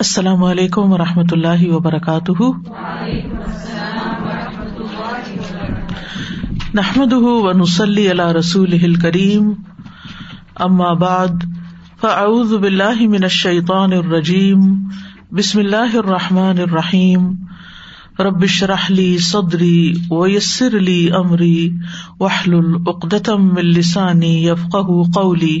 السلام علیکم و رحمۃ اللہ وبرکاتہ۔ نحمد ونسلی علی رسول کریم ام آباد فاعوذ باللہ من الشیطان الرجیم۔ بسم اللہ الرحمٰن الرحیم۔ ربش رحلی صدری ویسر علی عمری وحل العقدم السانی یفق قولی۔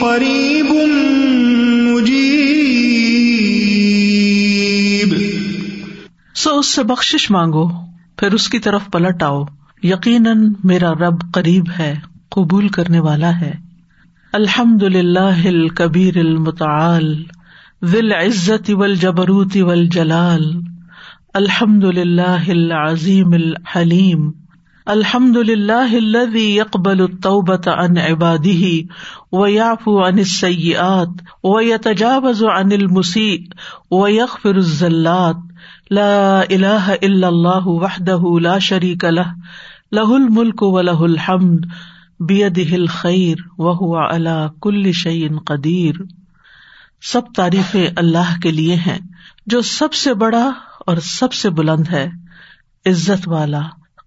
قریب سو اس سے بخش مانگو، پھر اس کی طرف پلٹ آؤ۔ یقیناً میرا رب قریب ہے، قبول کرنے والا ہے۔ الحمد للہ کبیر المتعال ول عزت ول جبروتی ول جلال الحمد للہ عظیم الحلیم۔ الحمد للہ يقبل التوبة عن عباده ويعفو عن السيئات ويتجاوز عن المسيء ويغفر الزلات. لا الہ الا اللہ وحدہ لا شریک لہ. لہ الملک و لہ الحمد بیدہ الخیر وهو على کل شیء قدیر. سب تعریفیں اللہ کے لیے ہیں جو سب سے بڑا اور سب سے بلند ہے، عزت والا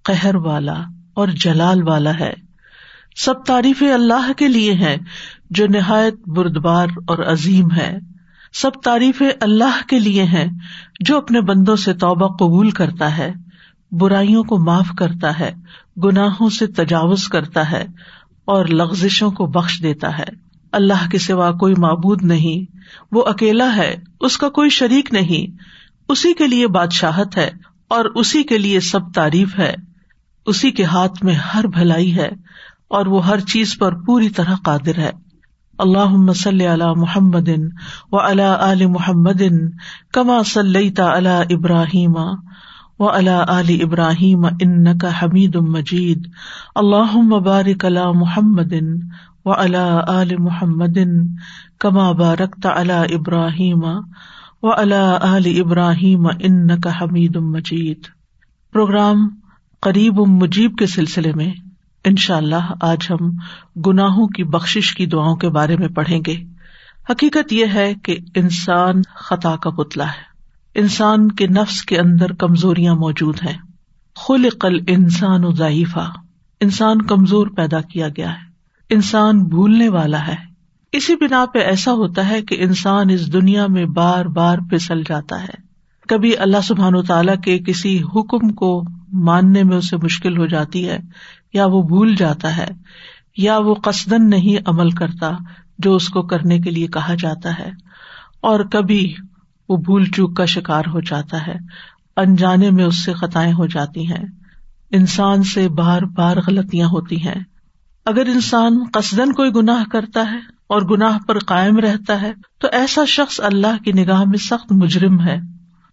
قہر والا اور جلال والا ہے۔ سب تعریفیں اللہ کے لیے ہیں جو نہایت بردبار اور عظیم ہے۔ سب تعریفیں اللہ کے لیے ہیں جو اپنے بندوں سے توبہ قبول کرتا ہے، برائیوں کو معاف کرتا ہے، گناہوں سے تجاوز کرتا ہے اور لغزشوں کو بخش دیتا ہے۔ اللہ کے سوا کوئی معبود نہیں، وہ اکیلا ہے، اس کا کوئی شریک نہیں۔ اسی کے لیے بادشاہت ہے اور اسی کے لیے سب تعریف ہے۔ اسی کے ہاتھ میں ہر بھلائی ہے اور وہ ہر چیز پر پوری طرح قادر ہے۔ اللہ مسل علی محمد و علا علی محمد کما صلی علی ابراہیم و علا علی ابراہیم ان کا حمید مجید۔ اللہ مبارک علی محمد و علا علی محمد کما بارکت علی ابراہیم و علا علی ابراہیم ان کا حمید مجید۔ پروگرام قریب مجیب کے سلسلے میں ان شاء اللہ آج ہم گناہوں کی بخش کی دعاؤں کے بارے میں پڑھیں گے۔ حقیقت یہ ہے کہ انسان خطا کا پتلا ہے۔ انسان کے نفس کے اندر کمزوریاں موجود ہیں۔ خل قل انسان و ضعیفہ انسان کمزور پیدا کیا گیا ہے۔ انسان بھولنے والا ہے۔ اسی بنا پہ ایسا ہوتا ہے کہ انسان اس دنیا میں بار بار پھسل جاتا ہے۔ کبھی اللہ سبحان و تعالیٰ کے کسی حکم کو ماننے میں اسے مشکل ہو جاتی ہے، یا وہ بھول جاتا ہے، یا وہ قصدن نہیں عمل کرتا جو اس کو کرنے کے لیے کہا جاتا ہے۔ اور کبھی وہ بھول چوک کا شکار ہو جاتا ہے، انجانے میں اس سے خطائیں ہو جاتی ہیں۔ انسان سے بار بار غلطیاں ہوتی ہیں۔ اگر انسان قصدن کوئی گناہ کرتا ہے اور گناہ پر قائم رہتا ہے، تو ایسا شخص اللہ کی نگاہ میں سخت مجرم ہے۔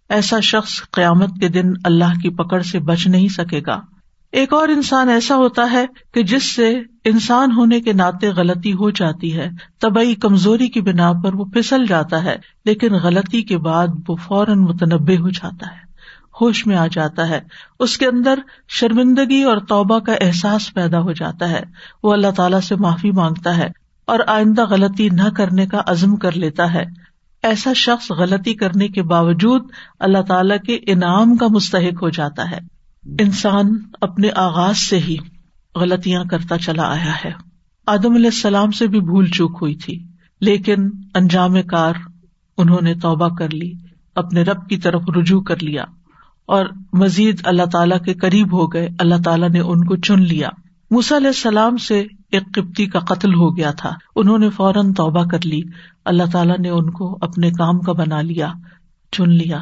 ایسا شخص قیامت کے دن اللہ کی پکڑ سے بچ نہیں سکے گا۔ ایک اور انسان ایسا ہوتا ہے کہ جس سے انسان ہونے کے ناطے غلطی ہو جاتی ہے۔ طبی کمزوری کی بنا پر وہ پھسل جاتا ہے، لیکن غلطی کے بعد وہ فوراً متنوع ہو جاتا ہے، ہوش میں آ جاتا ہے۔ اس کے اندر شرمندگی اور توبہ کا احساس پیدا ہو جاتا ہے۔ وہ اللہ تعالیٰ سے معافی مانگتا ہے اور آئندہ غلطی نہ کرنے کا عزم کر لیتا ہے۔ ایسا شخص غلطی کرنے کے باوجود اللہ تعالی کے انعام کا مستحق ہو جاتا ہے۔ انسان اپنے آغاز سے ہی غلطیاں کرتا چلا آیا ہے۔ آدم علیہ السلام سے بھی بھول چوک ہوئی تھی، لیکن انجام کار انہوں نے توبہ کر لی، اپنے رب کی طرف رجوع کر لیا اور مزید اللہ تعالیٰ کے قریب ہو گئے۔ اللہ تعالیٰ نے ان کو چن لیا۔ موسا علیہ السلام سے ایک قبطی کا قتل ہو گیا تھا۔ انہوں نے فوراً توبہ کر لی۔ اللہ تعالیٰ نے ان کو اپنے کام کا بنا لیا، چن لیا۔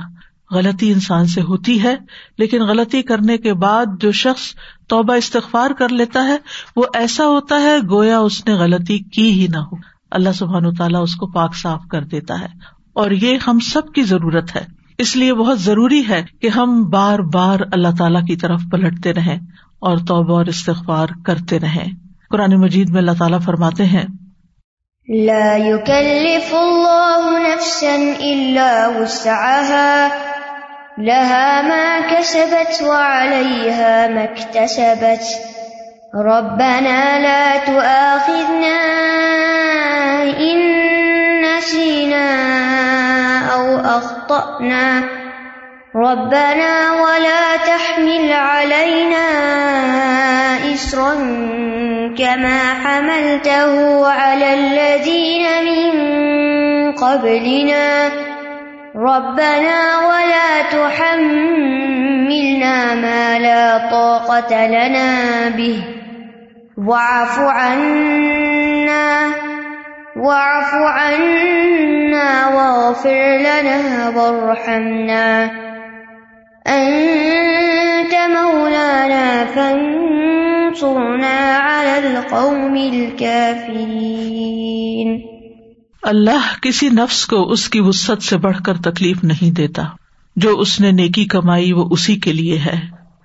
غلطی انسان سے ہوتی ہے، لیکن غلطی کرنے کے بعد جو شخص توبہ استغفار کر لیتا ہے، وہ ایسا ہوتا ہے گویا اس نے غلطی کی ہی نہ ہو۔ اللہ سبحان تعالیٰ اس کو پاک صاف کر دیتا ہے۔ اور یہ ہم سب کی ضرورت ہے۔ اس لیے بہت ضروری ہے کہ ہم بار بار اللہ تعالیٰ کی طرف پلٹتے رہیں۔ اور توبہ اور استغفار کرتے رہیں۔ قرآن مجید میں اللہ تعالیٰ فرماتے ہیں، لا يكلف الله نفسا إلا وسعها، لها ما كسبت وعليها ما اكتسبت. ربنا لا تؤاخذنا إن نسينا أو أخطأنا. ربنا ولا تحمل علينا إسرا كما حملته على الذين من قبلنا. ربنا ولا تحملنا ما لا طاقة لنا به. واعف عنا واعف عنا واغفر لنا وارحمنا. أنت مولانا فانصرنا على القوم الكافرين. اللہ کسی نفس کو اس کی وسط سے بڑھ کر تکلیف نہیں دیتا۔ جو اس نے نیکی کمائی وہ اسی کے لیے ہے،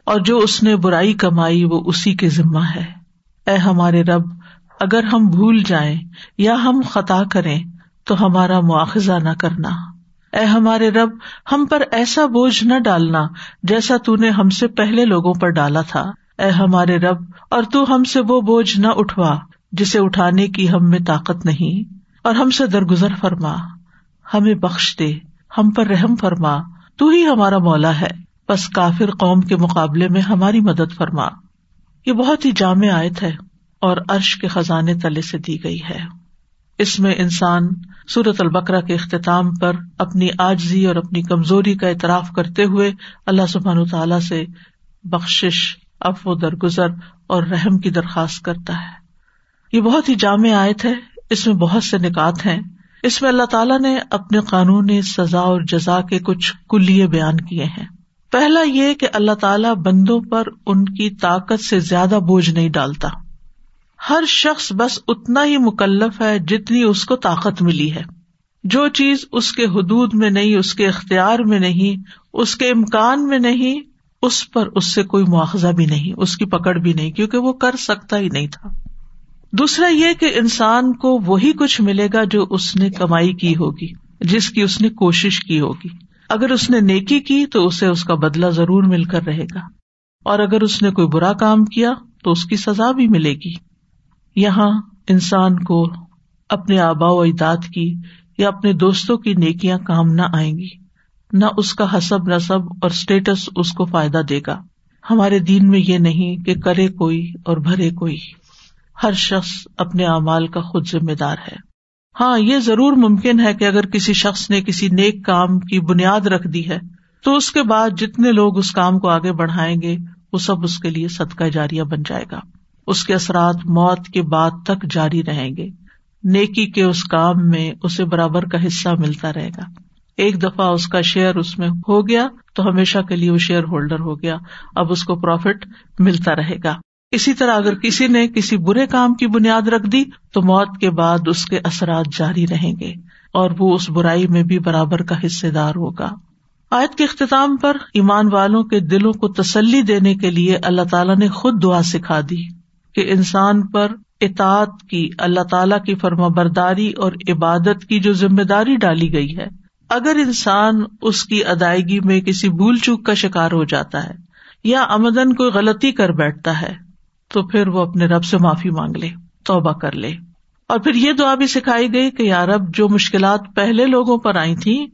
اور جو اس نے برائی کمائی وہ اسی کے ذمہ ہے۔ اے ہمارے رب، اگر ہم بھول جائیں یا ہم خطا کریں، تو ہمارا مواخذہ نہ کرنا۔ اے ہمارے رب، ہم پر ایسا بوجھ نہ ڈالنا جیسا تو نے ہم سے پہلے لوگوں پر ڈالا تھا۔ اے ہمارے رب، اور تو ہم سے وہ بوجھ نہ اٹھوا جسے اٹھانے کی ہم میں طاقت نہیں۔ اور ہم سے درگزر فرما، ہمیں بخش دے، ہم پر رحم فرما، تو ہی ہمارا مولا ہے۔ بس کافر قوم کے مقابلے میں ہماری مدد فرما۔ یہ بہت ہی جامع آیت ہے اور عرش کے خزانے تلے سے دی گئی ہے۔ اس میں انسان سورت البکرا کے اختتام پر اپنی آجزی اور اپنی کمزوری کا اعتراف کرتے ہوئے اللہ سبحان تعالی سے بخش اف و درگزر اور رحم کی درخواست کرتا ہے۔ یہ بہت ہی جامع آیت ہے، اس میں بہت سے نکات ہیں۔ اس میں اللہ تعالیٰ نے اپنے قانونی سزا اور جزا کے کچھ کلیے بیان کیے ہیں۔ پہلا یہ کہ اللہ تعالیٰ بندوں پر ان کی طاقت سے زیادہ بوجھ نہیں ڈالتا۔ ہر شخص بس اتنا ہی مکلف ہے جتنی اس کو طاقت ملی ہے۔ جو چیز اس کے حدود میں نہیں، اس کے اختیار میں نہیں، اس کے امکان میں نہیں، اس پر اس سے کوئی مواخذہ بھی نہیں، اس کی پکڑ بھی نہیں، کیونکہ وہ کر سکتا ہی نہیں تھا۔ دوسرا یہ کہ انسان کو وہی کچھ ملے گا جو اس نے کمائی کی ہوگی، جس کی اس نے کوشش کی ہوگی۔ اگر اس نے نیکی کی تو اسے اس کا بدلا ضرور مل کر رہے گا۔ اور اگر اس نے کوئی برا کام کیا تو اس کی سزا بھی ملے گی۔ یہاں انسان کو اپنے آبا و اجداد کی یا اپنے دوستوں کی نیکیاں کام نہ آئیں گی، نہ اس کا حسب نصب اور اسٹیٹس اس کو فائدہ دے گا۔ ہمارے دین میں یہ نہیں کہ کرے کوئی اور بھرے کوئی۔ ہر شخص اپنے اعمال کا خود ذمہ دار ہے۔ ہاں یہ ضرور ممکن ہے کہ اگر کسی شخص نے کسی نیک کام کی بنیاد رکھ دی ہے، تو اس کے بعد جتنے لوگ اس کام کو آگے بڑھائیں گے، وہ سب اس کے لیے صدقہ جاریہ بن جائے گا۔ اس کے اثرات موت کے بعد تک جاری رہیں گے۔ نیکی کے اس کام میں اسے برابر کا حصہ ملتا رہے گا۔ ایک دفعہ اس کا شیئر اس میں ہو گیا تو ہمیشہ کے لیے وہ شیئر ہولڈر ہو گیا۔ اب اس کو پروفٹ ملتا رہے گا۔ اسی طرح اگر کسی نے کسی برے کام کی بنیاد رکھ دی تو موت کے بعد اس کے اثرات جاری رہیں گے اور وہ اس برائی میں بھی برابر کا حصے دار ہوگا۔ آیت کے اختتام پر ایمان والوں کے دلوں کو تسلی دینے کے لیے اللہ تعالیٰ نے خود دعا سکھا دی۔ کہ انسان پر اطاط کی، اللہ تعالیٰ کی فرما برداری اور عبادت کی جو ذمہ داری ڈالی گئی ہے، اگر انسان اس کی ادائیگی میں کسی بھول چوک کا شکار ہو جاتا ہے یا آمدن کوئی غلطی کر بیٹھتا ہے، تو پھر وہ اپنے رب سے معافی مانگ لے، توبہ کر لے۔ اور پھر یہ دعا بھی سکھائی گئی کہ یار اب جو مشکلات پہلے لوگوں پر آئی تھی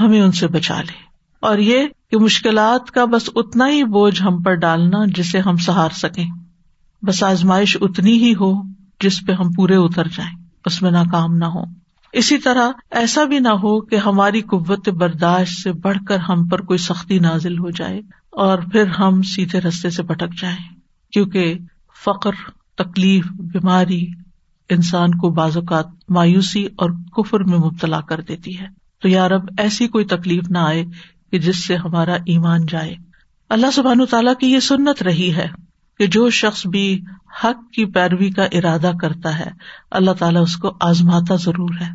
ہمیں ان سے بچا لے۔ اور یہ کہ مشکلات کا بس اتنا ہی بوجھ ہم پر ڈالنا جسے ہم سہار سکیں۔ بس آزمائش اتنی ہی ہو جس پہ ہم پورے اتر جائیں، اس میں ناکام نہ ہو اسی طرح ایسا بھی نہ ہو کہ ہماری قوت برداشت سے بڑھ کر ہم پر کوئی سختی نازل ہو جائے اور پھر ہم سیدھے رستے سے بھٹک جائیں۔ کیونکہ فخر تکلیف، بیماری انسان کو بعض اوقات مایوسی اور کفر میں مبتلا کر دیتی ہے۔ تو یار اب ایسی کوئی تکلیف نہ آئے کہ جس سے ہمارا ایمان جائے۔ اللہ سبحان تعالیٰ کی یہ سنت رہی ہے۔ کہ جو شخص بھی حق کی پیروی کا ارادہ کرتا ہے، اللہ تعالیٰ اس کو آزماتا ضرور ہے،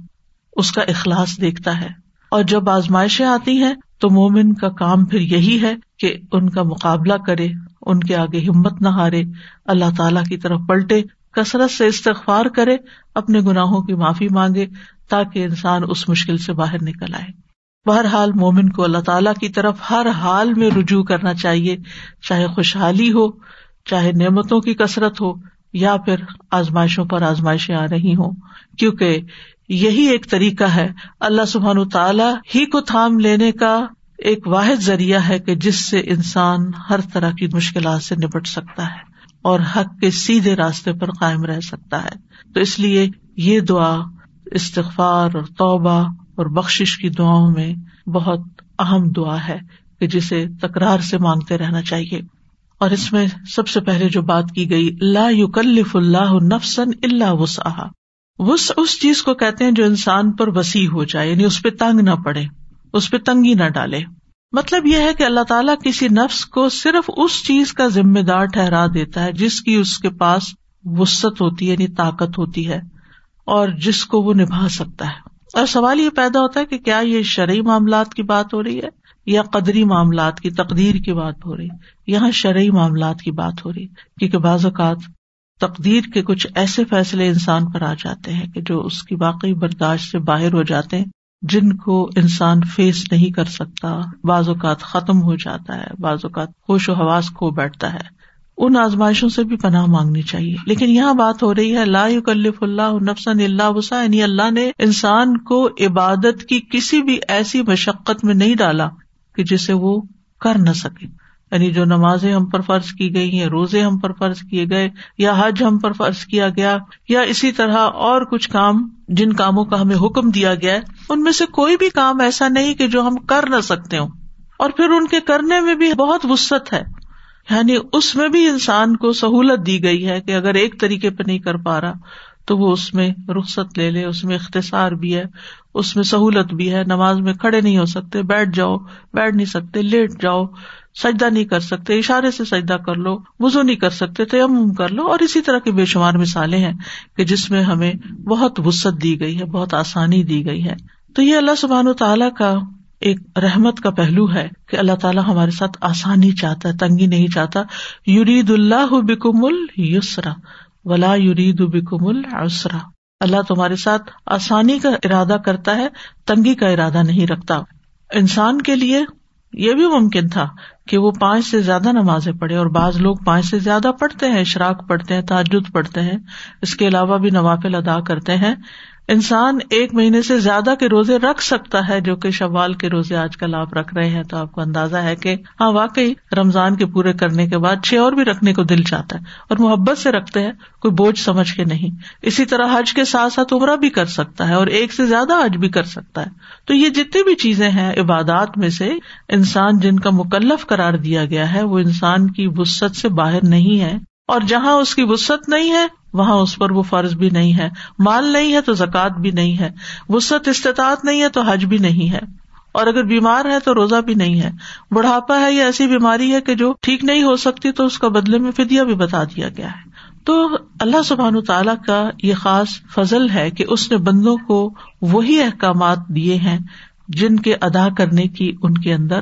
اس کا اخلاص دیکھتا ہے۔ اور جب آزمائشیں آتی ہیں، تو مومن کا کام پھر یہی ہے کہ ان کا مقابلہ کرے، ان کے آگے ہمت نہ ہارے، اللہ تعالیٰ کی طرف پلٹے، کثرت سے استغفار کرے، اپنے گناہوں کی معافی مانگے، تاکہ انسان اس مشکل سے باہر نکل آئے۔ بہرحال مومن کو اللہ تعالیٰ کی طرف ہر حال میں رجوع کرنا چاہیے، چاہے خوشحالی ہو چاہے نعمتوں کی کثرت ہو یا پھر آزمائشوں پر آزمائشیں آ رہی ہوں، کیونکہ یہی ایک طریقہ ہے۔ اللہ سبحان تعالیٰ ہی کو تھام لینے کا ایک واحد ذریعہ ہے کہ جس سے انسان ہر طرح کی مشکلات سے نپٹ سکتا ہے اور حق کے سیدھے راستے پر قائم رہ سکتا ہے۔ تو اس لیے یہ دعا، استغفار اور توبہ اور بخش کی دعاؤں میں بہت اہم دعا ہے کہ جسے تکرار سے مانگتے رہنا چاہیے۔ اور اس میں سب سے پہلے جو بات کی گئی، لا یکلف اللہ نفسن اللہ وسعہ وس اس چیز کو کہتے ہیں جو انسان پر وسیع ہو جائے یعنی اس پہ تنگ نہ پڑے، اس پہ تنگی نہ ڈالے۔ مطلب یہ ہے کہ اللہ تعالیٰ کسی نفس کو صرف اس چیز کا ذمہ دار ٹھہرا دیتا ہے جس کی اس کے پاس وسط ہوتی ہے یعنی طاقت ہوتی ہے، اور جس کو وہ نبھا سکتا ہے۔ اور سوال یہ پیدا ہوتا ہے کہ کیا یہ شرعی معاملات کی بات ہو رہی ہے؟ یا قدری معاملات کی تقدیر کی بات ہو رہی، یہاں شرعی معاملات کی بات ہو رہی، کیونکہ بعض اوقات تقدیر کے کچھ ایسے فیصلے انسان پر آ جاتے ہیں کہ جو اس کی واقعی برداشت سے باہر ہو جاتے ہیں، جن کو انسان فیس نہیں کر سکتا، بعض اوقات ختم ہو جاتا ہے، بعض اوقات ہوش و حواس کھو بیٹھتا ہے۔ ان آزمائشوں سے بھی پناہ مانگنی چاہیے۔ لیکن یہاں بات ہو رہی ہے اللہ کلف اللہ نفسن اللہ وسا یعنی اللہ نے انسان کو عبادت کی کسی بھی ایسی مشقت میں نہیں ڈالا۔ کہ جسے وہ کر نہ سکے۔ یعنی جو نمازیں ہم پر فرض کی گئی یا روزے ہم پر فرض کیے گئے، یا حج ہم پر فرض کیا گیا، یا اسی طرح اور کچھ کام جن کاموں کا ہمیں حکم دیا گیا ہے، ان میں سے کوئی بھی کام ایسا نہیں کہ جو ہم کر نہ سکتے ہوں۔ اور پھر ان کے کرنے میں بھی بہت وسط ہے۔ یعنی اس میں بھی انسان کو سہولت دی گئی ہے کہ اگر ایک طریقے پہ نہیں کر پا رہا، تو وہ اس میں رخصت لے لے، اس میں اختصار بھی ہے اس میں سہولت بھی ہے، نماز میں کھڑے نہیں ہو سکتے، بیٹھ جاؤ، بیٹھ نہیں سکتے، لیٹ جاؤ، سجدہ نہیں کر سکتے، اشارے سے سجدہ کر لو وزو نہیں کر سکتے تیم کر لو، اور اسی طرح کی بے شمار مثالیں ہیں کہ جس میں ہمیں بہت وسط دی گئی ہے، بہت آسانی دی گئی ہے۔ تو یہ اللہ سبحان و تعالیٰ کا ایک رحمت کا پہلو ہے کہ اللہ تعالیٰ ہمارے ساتھ آسانی چاہتا ہے، تنگی نہیں چاہتا۔ یورید اللہ بکم السرا ولا یورید بکم السرا اللہ تمہارے ساتھ آسانی کا ارادہ کرتا ہے، تنگی کا ارادہ نہیں رکھتا۔ انسان کے لیے یہ بھی ممکن تھا کہ وہ پانچ سے زیادہ نمازیں پڑھے، اور بعض لوگ پانچ سے زیادہ پڑھتے ہیں اشراک پڑھتے ہیں تعجد پڑھتے ہیں۔ اس کے علاوہ بھی نوافل ادا کرتے ہیں۔ انسان ایک مہینے سے زیادہ کے روزے رکھ سکتا ہے جو کہ شوال کے روزے آج کل آپ رکھ رہے ہیں تو آپ کو اندازہ ہے کہ ہاں واقعی رمضان کے پورے کرنے کے بعد چھ اور بھی رکھنے کو دل چاہتا ہے اور محبت سے رکھتے ہیں، کوئی بوجھ سمجھ کے نہیں۔ اسی طرح حج کے ساتھ ساتھ عمرہ بھی کر سکتا ہے اور ایک سے زیادہ حج بھی کر سکتا ہے۔ تو یہ جتنی بھی چیزیں ہیں عبادات میں سے، انسان جن کا مکلف قرار دیا گیا ہے، وہ انسان کی وسط سے باہر نہیں ہے۔ اور جہاں اس کی وسط نہیں ہے، وہاں اس پر وہ فرض بھی نہیں ہے۔ مال نہیں ہے تو زکوٰۃ بھی نہیں ہے۔ وسط استطاعت نہیں ہے تو حج بھی نہیں ہے۔ اور اگر بیمار ہے تو روزہ بھی نہیں ہے۔ بڑھاپا ہے یا ایسی بیماری ہے کہ جو ٹھیک نہیں ہو سکتی تو اس کا بدلے میں فدیا بھی بتا دیا گیا ہے۔ تو اللہ سبحان تعالیٰ کا یہ خاص فضل ہے کہ اس نے بندوں کو وہی احکامات دیے ہیں جن کے ادا کرنے کی ان کے اندر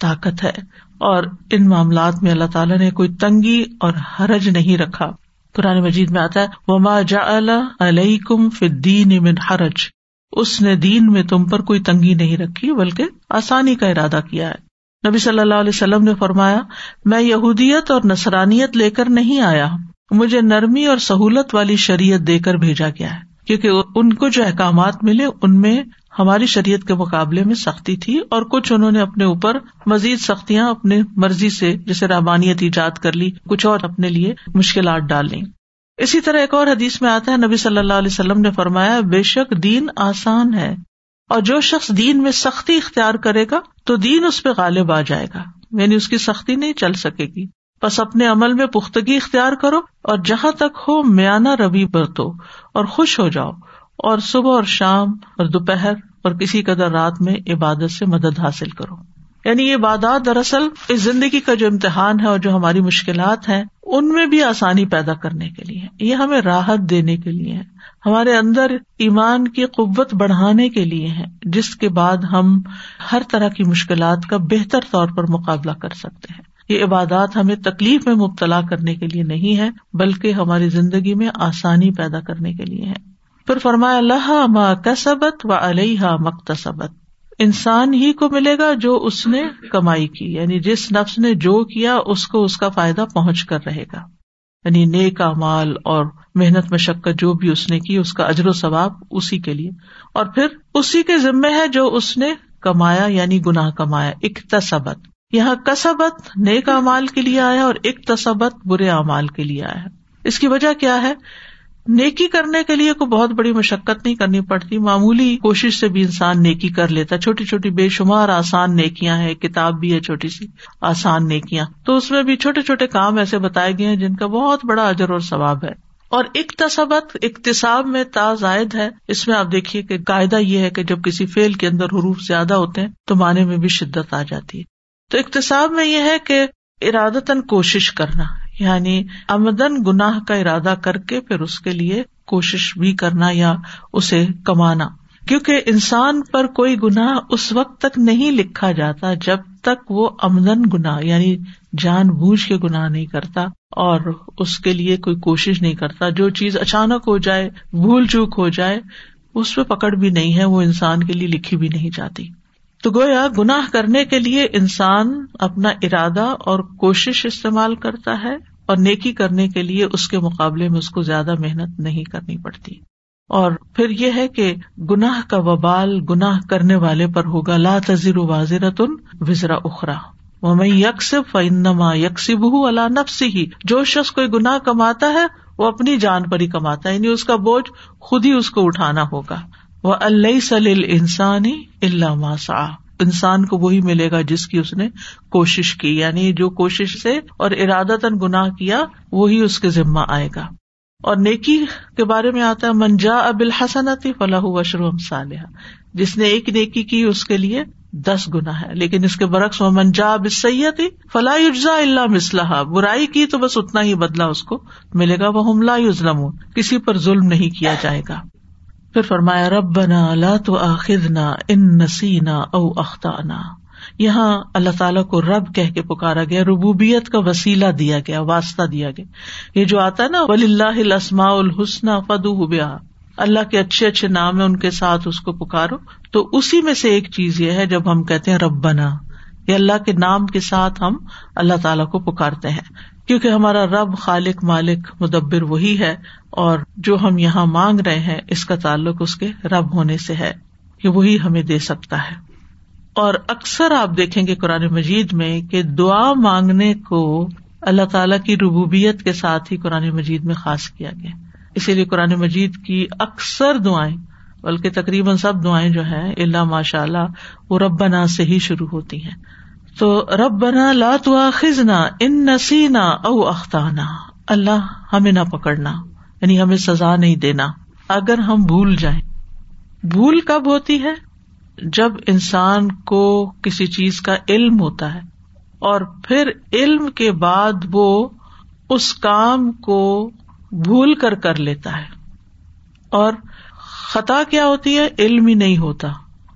طاقت ہے۔ اور ان معاملات میں اللہ تعالیٰ نے کوئی تنگی اور حرج نہیں رکھا۔ قرآن مجید میں آتا ہے، وما جا علیہ کم فدین امن حرج۔ اس نے دین میں تم پر کوئی تنگی نہیں رکھی، بلکہ آسانی کا ارادہ کیا ہے۔ نبی صلی اللہ علیہ وسلم نے فرمایا، میں یہودیت اور نسرانیت لے کر نہیں آیا مجھے نرمی اور سہولت والی شریعت دے کر بھیجا گیا ہے، کیونکہ ان کو جو احکامات ملے، ان میں ہماری شریعت کے مقابلے میں سختی تھی اور کچھ انہوں نے اپنے اوپر مزید سختیاں اپنے مرضی سے، جیسے رحمانیت ایجاد کر لی، کچھ اور اپنے لیے مشکلات ڈال لی اسی طرح ایک اور حدیث میں آتا ہے، نبی صلی اللہ علیہ وسلم نے فرمایا، بے شک دین آسان ہے، اور جو شخص دین میں سختی اختیار کرے گا تو دین اس پہ غالب آ جائے گا یعنی اس کی سختی نہیں چل سکے گی۔ بس اپنے عمل میں پختگی اختیار کرو اور جہاں تک ہو میانہ روی برتو اور خوش ہو جاؤ، اور صبح اور شام اور دوپہر اور کسی قدر رات میں عبادت سے مدد حاصل کرو۔ یعنی یہ عبادات دراصل اس زندگی کا جو امتحان ہے اور جو ہماری مشکلات ہیں، ان میں بھی آسانی پیدا کرنے کے لیے۔ یہ ہمیں راحت دینے کے لیے ہے۔ ہمارے اندر ایمان کی قوت بڑھانے کے لیے ہے، جس کے بعد ہم ہر طرح کی مشکلات کا بہتر طور پر مقابلہ کر سکتے ہیں۔ یہ عبادات ہمیں تکلیف میں مبتلا کرنے کے لیے نہیں ہے بلکہ ہماری زندگی میں آسانی پیدا کرنے کے لیے ہے پھر فرمایا اللہ ما کسبت و علیہ مکتسبت انسان ہی کو ملے گا جو اس نے کمائی کی یعنی جس نفس نے جو کیا، اس کو اس کا فائدہ پہنچ کر رہے گا۔ یعنی نیک مال اور محنت مشقت جو بھی اس نے کی، اس کا اجر و ثواب اسی کے لیے۔ اور پھر اسی کے ذمے ہے جو اس نے کمایا یعنی گناہ کمایا۔ اقتصبت۔ یہاں کسبت نیک امال کے لیے آیا اور اقتصبت برے اعمال کے لیے آیا۔ اس کی وجہ کیا ہے؟ نیکی کرنے کے لیے کوئی بہت بڑی مشقت نہیں کرنی پڑتی۔ معمولی کوشش سے بھی انسان نیکی کر لیتا۔ چھوٹی چھوٹی بے شمار آسان نیکیاں ہیں۔ کتاب بھی ہے چھوٹی سی۔ آسان نیکیاں۔ تو اس میں بھی چھوٹے چھوٹے کام ایسے بتائے گئے ہیں جن کا بہت بڑا اجر اور ثواب ہے۔ اور اقتصابت اقتصاب میں تا زائد ہے۔ اس میں آپ دیکھیے کہ قاعدہ یہ ہے کہ جب کسی فیل کے اندر حروف زیادہ ہوتے ہیں تو معنی میں بھی شدت آ جاتی ہے۔ تو اقتصاب میں یہ ہے کہ ارادتاً کوشش کرنا۔ یعنی آمدن گناہ کا ارادہ کر کے پھر اس کے لیے کوشش بھی کرنا یا اسے کمانا۔ کیونکہ انسان پر کوئی گناہ اس وقت تک نہیں لکھا جاتا جب تک وہ آمدن گنا یعنی جان بوجھ کے گناہ نہیں کرتا اور اس کے لیے کوئی کوشش نہیں کرتا۔ جو چیز اچانک ہو جائے، بھول چوک ہو جائے، اس پہ پکڑ بھی نہیں ہے، وہ انسان کے لیے لکھی بھی نہیں جاتی۔ تو گویا گناہ کرنے کے لیے انسان اپنا ارادہ اور کوشش استعمال کرتا ہے اور نیکی کرنے کے لیے اس کے مقابلے میں اس کو زیادہ محنت نہیں کرنی پڑتی۔ اور پھر یہ ہے کہ گناہ کا وبال گناہ کرنے والے پر ہوگا۔ لا تذر واضر تن وزرا اخرا وہ میں یکسب فنما یکسب ہوں اللہ نفس ہی جو شخص کوئی گناہ کماتا ہے، وہ اپنی جان پر ہی کماتا ہے یعنی اس کا بوجھ خود ہی اس کو اٹھانا ہوگا۔ وہ اللہ سل انسانی اللہ ماسا انسان کو وہی ملے گا جس کی اس نے کوشش کی یعنی جو کوشش سے اور ارادہ گناہ کیا، وہی اس کے ذمہ آئے گا۔ اور نیکی کے بارے میں آتا ہے منجا اب الحسنتی فلاح وشرم صالح جس نے ایک نیکی کی، اس کے لیے دس گنا ہے لیکن اس کے برعکس وہ منجا اب سیتی فلاح اجزا اللہ مسلح برائی کی تو بس اتنا ہی بدلا اس کو ملے گا وہ حملہ یوزلم کسی پر ظلم نہیں کیا جائے گا۔ پھر فرمایا رب بنا اللہ تو آخنا ان نسینا او اختانا یہاں اللہ تعالیٰ کو رب کہہ کے پکارا گیا، ربوبیت کا وسیلہ دیا گیا، واسطہ دیا گیا۔ یہ جو آتا ہے نا ولی اللہ السما الحسن فدو بیا اللہ کے اچھے اچھے نام ہے ان کے ساتھ اس کو پکارو۔ تو اسی میں سے ایک چیز یہ ہے، جب ہم کہتے ہیں رب بنا یہ اللہ کے نام کے ساتھ ہم اللہ تعالیٰ کو پکارتے ہیں۔ کیونکہ ہمارا رب خالق، مالک، مدبر وہی ہے اور جو ہم یہاں مانگ رہے ہیں، اس کا تعلق اس کے رب ہونے سے ہے۔ کہ وہی ہمیں دے سکتا ہے۔ اور اکثر آپ دیکھیں گے قرآن مجید میں کہ دعا مانگنے کو اللہ تعالی کی ربوبیت کے ساتھ ہی قرآن مجید میں خاص کیا گیا۔ اسی لیے قرآن مجید کی اکثر دعائیں، بلکہ تقریباً سب دعائیں جو ہیں اللہ ماشاء اللہ وہ ربنا سے ہی شروع ہوتی ہیں۔ تو رب بنا لا خزنا ان نسینا او اختانا اللہ ہمیں نہ پکڑنا یعنی ہمیں سزا نہیں دینا۔ اگر ہم بھول جائیں۔ بھول کب ہوتی ہے؟ جب انسان کو کسی چیز کا علم ہوتا ہے اور پھر علم کے بعد وہ اس کام کو بھول کر کر لیتا ہے۔ اور خطا کیا ہوتی ہے؟ علم ہی نہیں ہوتا۔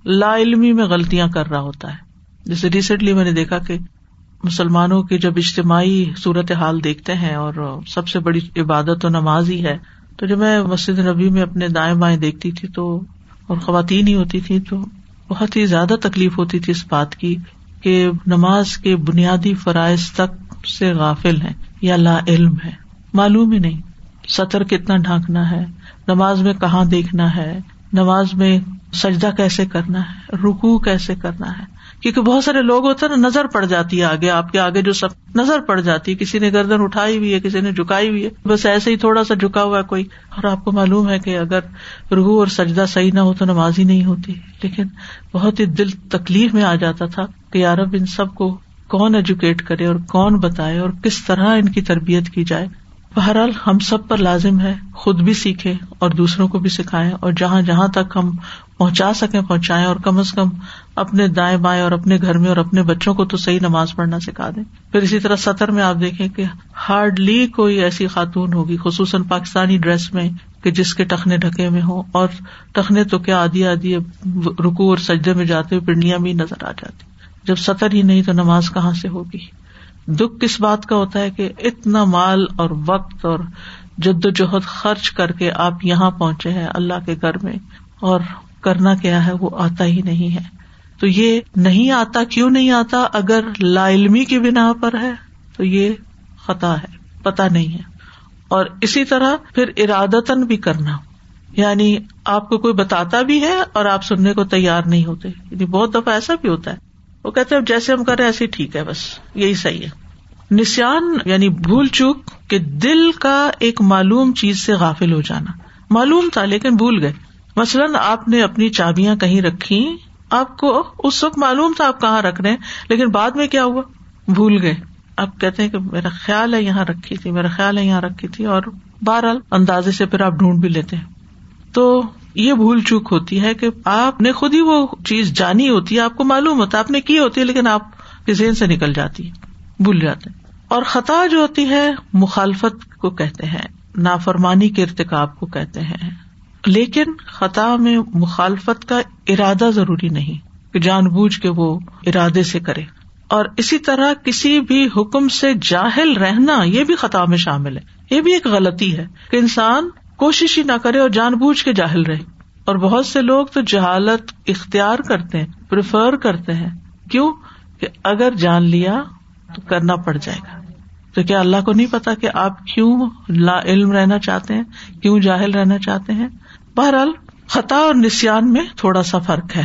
لا علمی میں غلطیاں کر رہا ہوتا ہے۔ جیسے ریسنٹلی میں نے دیکھا کہ مسلمانوں کی جب اجتماعی صورت حال دیکھتے ہیں اور سب سے بڑی عبادت و نماز ہی ہے، تو جب میں مسجد نبی میں اپنے دائیں بائیں دیکھتی تھی تو اور خواتین ہی ہوتی تھی تو بہت ہی زیادہ تکلیف ہوتی تھی اس بات کی کہ نماز کے بنیادی فرائض تک سے غافل ہے یا لا علم ہے۔ معلوم ہی نہیں سطر کتنا ڈھانکنا ہے، نماز میں کہاں دیکھنا ہے، نماز میں سجدہ کیسے کرنا ہے رکو کیسے کرنا ہے۔ کیونکہ بہت سارے لوگ ہوتے ہیں نا، نظر پڑ جاتی ہے آگے، آپ کے آگے جو سب نظر پڑ جاتی ہے، کسی نے گردن اٹھائی ہوئی ہے، کسی نے جھکائی ہوئی ہے، بس ایسے ہی تھوڑا سا جھکا ہوا ہے کوئی۔ اور آپ کو معلوم ہے کہ اگر روح اور سجدہ صحیح نہ ہو تو نماز ہی نہیں ہوتی۔ لیکن بہت ہی دل تکلیف میں آ جاتا تھا کہ یارب ان سب کو کون ایجوکیٹ کرے اور کون بتائے اور کس طرح ان کی تربیت کی جائے۔ بہرحال ہم سب پر لازم ہے خود بھی سیکھے اور دوسروں کو بھی سکھائے اور جہاں جہاں تک ہم پہنچا سکیں، پہنچائیں اور کم از کم اپنے دائیں بائیں اور اپنے گھر میں اور اپنے بچوں کو تو صحیح نماز پڑھنا سکھا دیں۔ پھر اسی طرح سطر میں آپ دیکھیں کہ ہارڈلی کوئی ایسی خاتون ہوگی، خصوصاً پاکستانی ڈریس میں، کہ جس کے ٹخنے ڈھکے میں ہوں۔ اور ٹخنے تو کیا آدھی آدھی رکو اور سجدے میں جاتے ہوئے پنڈیاں بھی نظر آ جاتی۔ جب سطر ہی نہیں تو نماز کہاں سے ہوگی؟ دکھ کس بات کا ہوتا ہے کہ اتنا مال اور وقت اور جد و جہد خرچ کر کے آپ یہاں پہنچے ہیں اللہ کے گھر میں، اور کرنا کیا ہے وہ آتا ہی نہیں ہے۔ تو یہ نہیں آتا، کیوں نہیں آتا؟ اگر لا علمی کی بنا پر ہے تو یہ خطا ہے پتا نہیں ہے۔ اور اسی طرح پھر ارادتن بھی کرنا یعنی آپ کو کوئی بتاتا بھی ہے اور آپ سننے کو تیار نہیں ہوتے۔ یعنی بہت دفعہ ایسا بھی ہوتا ہے۔ وہ کہتے ہیں جیسے ہم کریں ایسے ٹھیک ہے، بس یہی صحیح ہے۔ نسان یعنی بھول چوک کہ دل کا ایک معلوم چیز سے غافل ہو جانا۔ معلوم تھا لیکن بھول گئے۔ مثلاً آپ نے اپنی چابیاں کہیں رکھی آپ کو اس وقت معلوم تھا آپ کہاں رکھ رہے ہیں، لیکن بعد میں کیا ہوا؟ بھول گئے۔ آپ کہتے ہیں کہ میرا خیال ہے یہاں رکھی تھی، میرا خیال ہے یہاں رکھی تھی، اور بہرحال اندازے سے پھر آپ ڈھونڈ بھی لیتے ہیں۔ تو یہ بھول چوک ہوتی ہے کہ آپ نے خود ہی وہ چیز جانی ہوتی ہے، آپ کو معلوم ہوتا ہے، آپ نے کی ہوتی ہے، لیکن آپ کے ذہن سے نکل جاتی ہے، بھول جاتے ہیں۔ اور خطا جو ہوتی ہے، مخالفت کو کہتے ہیں، نافرمانی کے ارتقاب کو کہتے ہیں۔ لیکن خطا میں مخالفت کا ارادہ ضروری نہیں کہ جان بوجھ کے وہ ارادے سے کرے اور اسی طرح کسی بھی حکم سے جاہل رہنا یہ بھی خطا میں شامل ہے۔ یہ بھی ایک غلطی ہے کہ انسان کوشش ہی نہ کرے اور جان بوجھ کے جاہل رہے۔ اور بہت سے لوگ تو جہالت اختیار کرتے ہیں پریفر کرتے ہیں۔ کیوں؟ کہ اگر جان لیا تو کرنا پڑ جائے گا۔ تو کیا اللہ کو نہیں پتا کہ آپ کیوں لا علم رہنا چاہتے ہیں، کیوں جاہل رہنا چاہتے ہیں؟ بہرحال خطا اور نسان میں تھوڑا سا فرق ہے۔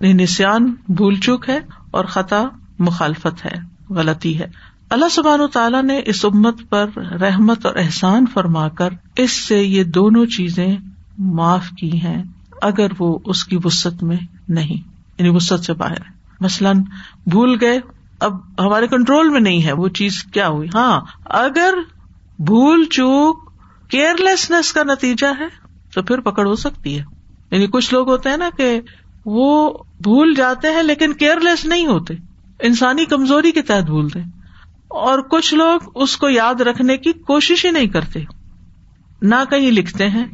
یعنی نسان بھول چوک ہے اور خطا مخالفت ہے، غلطی ہے۔ اللہ سبحان و تعالیٰ نے اس امت پر رحمت اور احسان فرما کر اس سے یہ دونوں چیزیں معاف کی ہیں، اگر وہ اس کی وسط میں نہیں۔ یعنی وسط سے باہر۔ مثلاً بھول گئے، اب ہمارے کنٹرول میں نہیں ہے، وہ چیز کیا ہوئی؟ ہاں اگر بھول چوک کیئر لیسنس کا نتیجہ ہے تو پھر پکڑ ہو سکتی ہے۔ یعنی کچھ لوگ ہوتے ہیں نا کہ وہ بھول جاتے ہیں لیکن کیئر لیس نہیں ہوتے۔ انسانی کمزوری کے تحت بھولتے اور کچھ لوگ اس کو یاد رکھنے کی کوشش ہی نہیں کرتے۔ نہ کہیں لکھتے ہیں،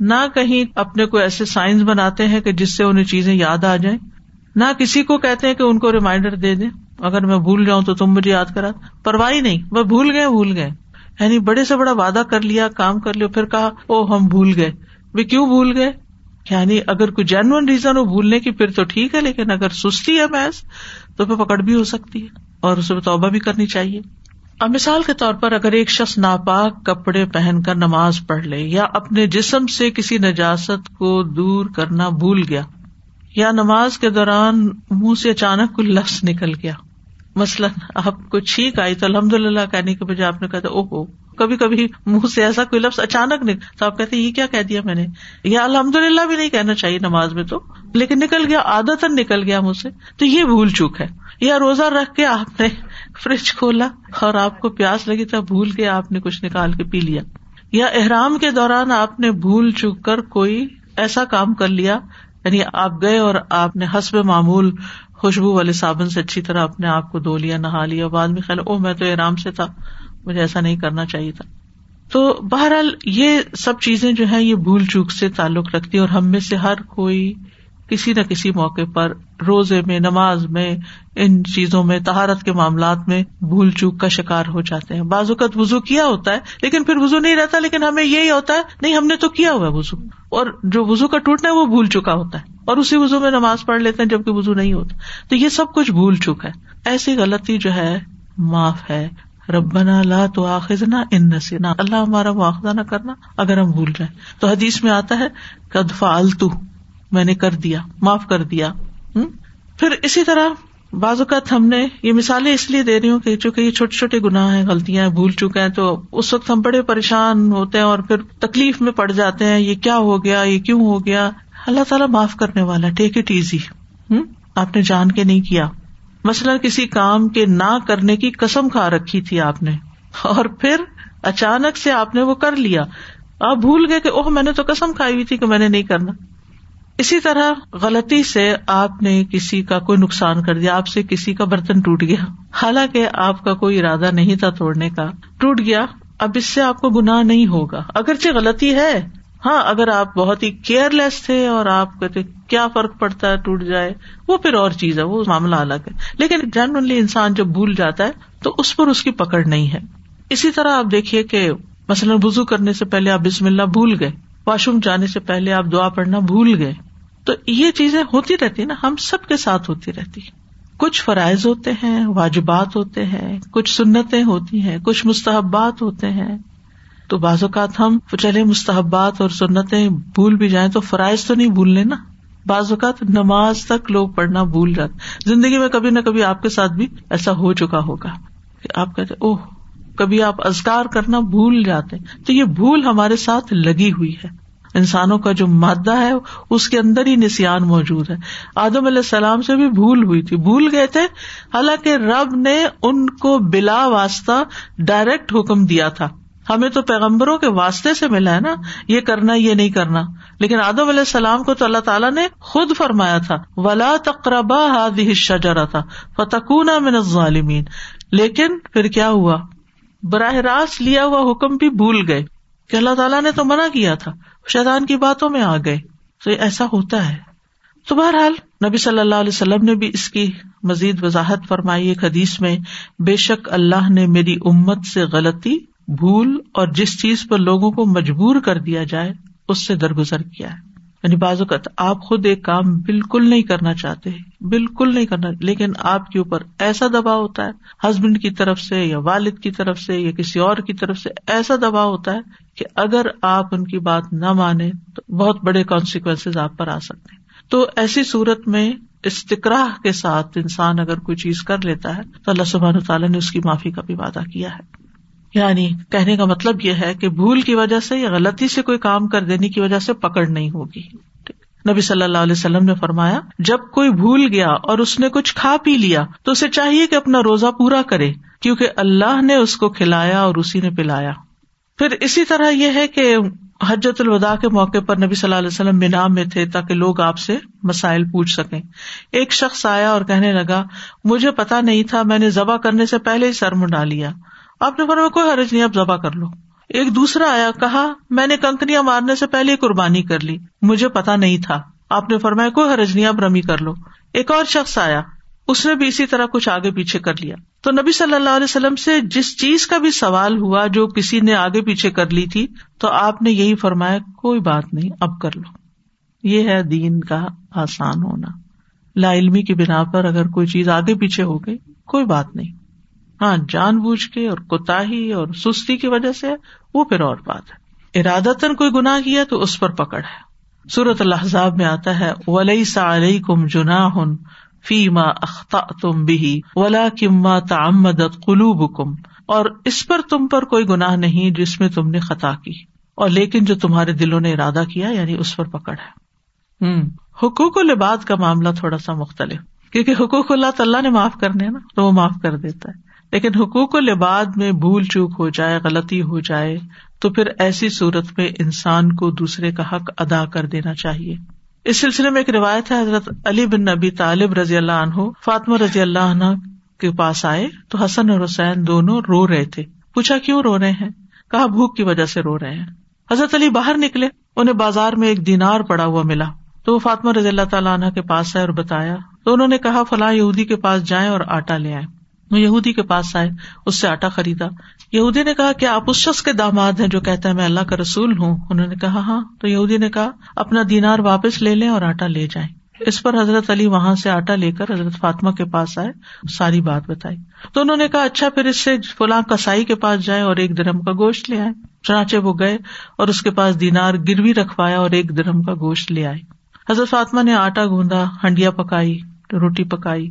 نہ کہیں اپنے کو ایسے سائنس بناتے ہیں کہ جس سے انہیں چیزیں یاد آ جائیں۔ نہ کسی کو کہتے ہیں کہ ان کو ریمائنڈر دے دیں۔ اگر میں بھول جاؤں تو تم مجھے یاد کرا۔ پرواہی نہیں وہ بھول گئے بھول گئے۔ یعنی بڑے سے بڑا وعدہ کر لیا، کام کر لیا، پھر کہا او ہم بھول گئے۔ وہ کیوں بھول گئے؟ یعنی اگر کوئی جینوئن ریزن ہو بھولنے کی، پھر تو ٹھیک ہے، لیکن اگر سستی ہے محض، تو پھر پکڑ بھی ہو سکتی ہے اور اسے توبہ بھی کرنی چاہیے۔ اب مثال کے طور پر اگر ایک شخص ناپاک کپڑے پہن کر نماز پڑھ لے یا اپنے جسم سے کسی نجاست کو دور کرنا بھول گیا یا نماز کے دوران منہ سے اچانک کوئی لفظ نکل گیا۔ مثلاً آپ کو چھینک آئی تو الحمد للہ کہنے کے بجائے آپ نے کہا تھا او ہو کبھی کبھی منہ سے ایسا کوئی لفظ اچانک نکل تو آپ کہتے یہ کیا کہہ دیا میں نے؟ یا الحمد للہ بھی نہیں کہنا چاہیے نماز میں تو، لیکن نکل گیا آدت نکل گیا منہ سے۔ تو یہ بھول چوک ہے۔ یا روزہ رکھ کے آپ نے فریج کھولا اور آپ کو پیاس لگی تھا بھول کے آپ نے کچھ نکال کے پی لیا۔ یا احرام کے دوران آپ نے بھول چک کر کوئی ایسا کام کر لیا یعنی آپ گئے اور آپ نے حسب معمول خوشبو والے صابن سے اچھی طرح اپنے آپ کو دھو لیا، نہا لیا، بعد میں خیال او میں تو احرام سے تھا۔ مجھے ایسا نہیں کرنا چاہیے تھا۔ تو بہرحال یہ سب چیزیں جو ہے یہ بھول چوک سے تعلق رکھتی اور ہم میں سے ہر کوئی کسی نہ کسی موقع پر روزے میں، نماز میں، ان چیزوں میں تہارت کے معاملات میں بھول چوک کا شکار ہو جاتے ہیں۔ بعض اوقات وزو کیا ہوتا ہے، لیکن پھر وزو نہیں رہتا، لیکن ہمیں یہی ہوتا ہے، نہیں، ہم نے تو کیا ہوا ہے وزو اور جو وزو کا ٹوٹنا ہے وہ بھول چکا ہوتا ہے۔ اور اسی وزو میں نماز پڑھ لیتے ہیں جبکہ وزو نہیں ہوتا۔ تو یہ سب کچھ بھول چک ہے۔ ایسی غلطی جو ہے، معاف ہے۔ ربنا لا تو آخنا ان نہ اللہ ہمارا مواخذہ نہ کرنا اگر ہم بھول جائیں۔ تو حدیث میں آتا ہے کد فالتو میں نے کر دیا، معاف کر دیا۔ پھر اسی طرح بعض اوقات ہم نے یہ مثالیں اس لیے دے رہی ہوں کہ چونکہ یہ چھوٹے چھوٹے گناہ ہیں، غلطیاں بھول چکے ہیں، تو اس وقت ہم بڑے پریشان ہوتے ہیں اور پھر تکلیف میں پڑ جاتے ہیں، یہ کیا ہو گیا، یہ کیوں ہو گیا؟ اللہ تعالیٰ معاف کرنے والا، ٹیک اٹ ایزی۔ آپ نے جان کے نہیں کیا۔ مثلاً کسی کام کے نہ کرنے کی قسم کھا رکھی تھی آپ نے۔ اور پھر اچانک سے آپ نے وہ کر لیا۔ آپ بھول گئے کہ اوہ، میں نے تو قسم کھائی ہوئی تھی کہ میں نے نہیں کرنا۔ اسی طرح غلطی سے آپ نے کسی کا کوئی نقصان کر دیا۔ آپ سے کسی کا برتن ٹوٹ گیا۔ حالانکہ آپ کا کوئی ارادہ نہیں تھا توڑنے کا۔ ٹوٹ گیا۔ اب اس سے آپ کو گناہ نہیں ہوگا۔ اگرچہ غلطی ہے۔ ہاں اگر آپ بہت ہی کیئر لیس تھے اور آپ کہتے کیا فرق پڑتا ہے، ٹوٹ جائے، وہ پھر اور چیز ہے، وہ معاملہ الگ ہے۔ لیکن جنرلی انسان جب بھول جاتا ہے، تو اس پر اس کی پکڑ نہیں ہے۔ اسی طرح آپ دیکھیے کہ مثلاً وزو کرنے سے پہلے آپ بسم اللہ بھول گئے، واش روم جانے سے پہلے آپ دعا پڑھنا بھول گئے۔ تو یہ چیزیں ہوتی رہتی نا، ہم سب کے ساتھ ہوتی رہتی۔ کچھ فرائض ہوتے ہیں، واجبات ہوتے ہیں، کچھ سنتیں ہوتی ہیں، کچھ مستحبات ہوتے ہیں۔ تو بعض اوقات ہم چلے مستحبات اور سنتیں بھول بھی جائیں تو فرائض تو نہیں بھولنے نا؟ بعض اوقات نماز تک لوگ پڑھنا بھول جاتے زندگی میں کبھی نہ کبھی آپ کے ساتھ بھی ایسا ہو چکا ہوگا کہ آپ کہتے اوہ، کبھی آپ ازکار کرنا بھول جاتے تو یہ بھول ہمارے ساتھ لگی ہوئی ہے۔ انسانوں کا جو مادہ ہے، اس کے اندر ہی نسان موجود ہے۔ آدم علیہ السلام سے بھی بھول ہوئی تھی۔ بھول گئے تھے۔ حالانکہ رب نے ان کو بلا واسطہ ڈائریکٹ حکم دیا تھا۔ ہمیں تو پیغمبروں کے واسطے سے ملا ہے نا، یہ کرنا، یہ نہیں کرنا۔ لیکن آدم علیہ السلام کو تو اللہ تعالیٰ نے خود فرمایا تھا، ولا تقربا ہاد جرا تھا فتح من ظالمین لیکن پھر کیا ہوا؟ براہ راست لیا ہوا حکم بھی بھول گئے کہ اللہ تعالیٰ نے تو منع کیا تھا، شیطان کی باتوں میں آ گئے۔ تو ایسا ہوتا ہے۔ تو بہرحال نبی صلی اللہ علیہ وسلم نے بھی اس کی مزید وضاحت فرمائی ایک حدیث میں، بے شک اللہ نے میری امت سے غلطی بھول اور جس چیز پر لوگوں کو مجبور کر دیا جائے، اس سے درگزر کیا ہے۔ یعنی بعض اوقات آپ خود ایک کام بالکل نہیں کرنا چاہتے، بالکل نہیں کرنا، لیکن آپ کے اوپر ایسا دباؤ ہوتا ہے، ہسبینڈ کی طرف سے یا والد کی طرف سے یا کسی اور کی طرف سے ایسا دباؤ ہوتا ہے کہ اگر آپ ان کی بات نہ مانے تو بہت بڑے کانسیکوینس آپ پر آ سکتے ہیں۔ تو ایسی صورت میں استقراہ کے ساتھ انسان اگر کوئی چیز کر لیتا ہے تو اللہ سبحان تعالیٰ نے اس کی معافی کا بھی وعدہ کیا ہے۔ یعنی کہنے کا مطلب یہ ہے کہ بھول کی وجہ سے یا غلطی سے کوئی کام کر دینے کی وجہ سے پکڑ نہیں ہوگی۔ نبی صلی اللہ علیہ وسلم نے فرمایا، جب کوئی بھول گیا اور اس نے کچھ کھا پی لیا، تو اسے چاہیے کہ اپنا روزہ پورا کرے، کیونکہ اللہ نے اس کو کھلایا اور اسی نے پلایا۔ پھر اسی طرح یہ ہے کہ حجت الوداع کے موقع پر نبی صلی اللہ علیہ وسلم مینا میں تھے تاکہ لوگ آپ سے مسائل پوچھ سکیں۔ ایک شخص آیا اور کہنے لگا، مجھے پتا نہیں تھا، میں نے ذبح کرنے سے پہلے ہی سر منڈا لیا۔ آپ نے فرمایا کوئی حرج نہیں، آپ ذبح کر لو۔ ایک دوسرا آیا، کہا، میں نے کنکریاں مارنے سے پہلے قربانی کر لی۔ مجھے پتا نہیں تھا۔ آپ نے فرمایا، کوئی حرج نہیں، آپ رمی کر لو۔ ایک اور شخص آیا۔ اس نے بھی اسی طرح کچھ آگے پیچھے کر لیا۔ تو نبی صلی اللہ علیہ وسلم سے جس چیز کا بھی سوال ہوا جو کسی نے آگے پیچھے کر لی تھی، تو آپ نے یہی فرمایا، کوئی بات نہیں، اب کر لو۔ یہ ہے دین کا آسان ہونا۔ لا علمی کی بنا پر اگر کوئی چیز آگے پیچھے ہو گئی، کوئی بات نہیں۔ ہاں جان بوجھ کے اور کوتا اور سستی کی وجہ سے وہ پھر اور بات ہے۔ ارادتن کوئی گناہ کیا تو اس پر پکڑ ہے۔ سورت الحضاب میں آتا ہے ولی سا علیہ کم جنا ہن فی ما اختا تم بھی ولا کما تعمدت قلوب کم اور اس پر تم پر کوئی گناہ نہیں جس میں تم نے خطا کی۔ اور لیکن جو تمہارے دلوں نے ارادہ کیا یعنی اس پر پکڑ ہے۔ ہوں حقوق و لباد کا معاملہ تھوڑا سا مختلف۔ کیونکہ حقوق اللہ تعالیٰ نے معاف کرنے نا، تو وہ معاف کر دیتا ہے۔ لیکن حقوق و لباد میں بھول چوک ہو جائے، غلطی ہو جائے، تو پھر ایسی صورت میں انسان کو دوسرے کا حق ادا کر دینا چاہیے۔ اس سلسلے میں ایک روایت ہے، حضرت علی بن نبی طالب رضی اللہ عنہ، فاطمہ رضی اللہ عنہ کے پاس آئے، تو حسن اور حسین دونوں رو رہے تھے۔ پوچھا، کیوں رو رہے ہیں؟ کہا، بھوک کی وجہ سے رو رہے ہیں۔ حضرت علی باہر نکلے، انہیں بازار میں ایک دینار پڑا ہوا ملا۔ تو وہ فاطمہ رضی اللہ تعالیٰ عنہ کے پاس آئے اور بتایا، تو انہوں نے کہا، فلاں یہودی کے پاس جائیں اور آٹا لے آئے وہ یہودی کے پاس آئے، اس سے آٹا خریدا۔ یہودی نے کہا کہ آپ اس شخص کے داماد ہیں جو کہتا ہے میں اللہ کا رسول ہوں۔ انہوں نے کہا ہاں۔ تو یہودی نے کہا، اپنا دینار واپس لے لیں اور آٹا لے جائیں۔ اس پر حضرت علی وہاں سے آٹا لے کر حضرت فاطمہ کے پاس آئے، ساری بات بتائی۔ تو انہوں نے کہا اچھا پھر اس سے فلاں کسائی کے پاس جائے اور ایک درم کا گوشت لے آئے۔ چنانچہ وہ گئے اور اس کے پاس دینار گروی رکھوایا اور ایک درم کا گوشت لے آئے۔ حضرت فاطمہ نے آٹا گوندا، ہنڈیا پکائی، روٹی پکائی۔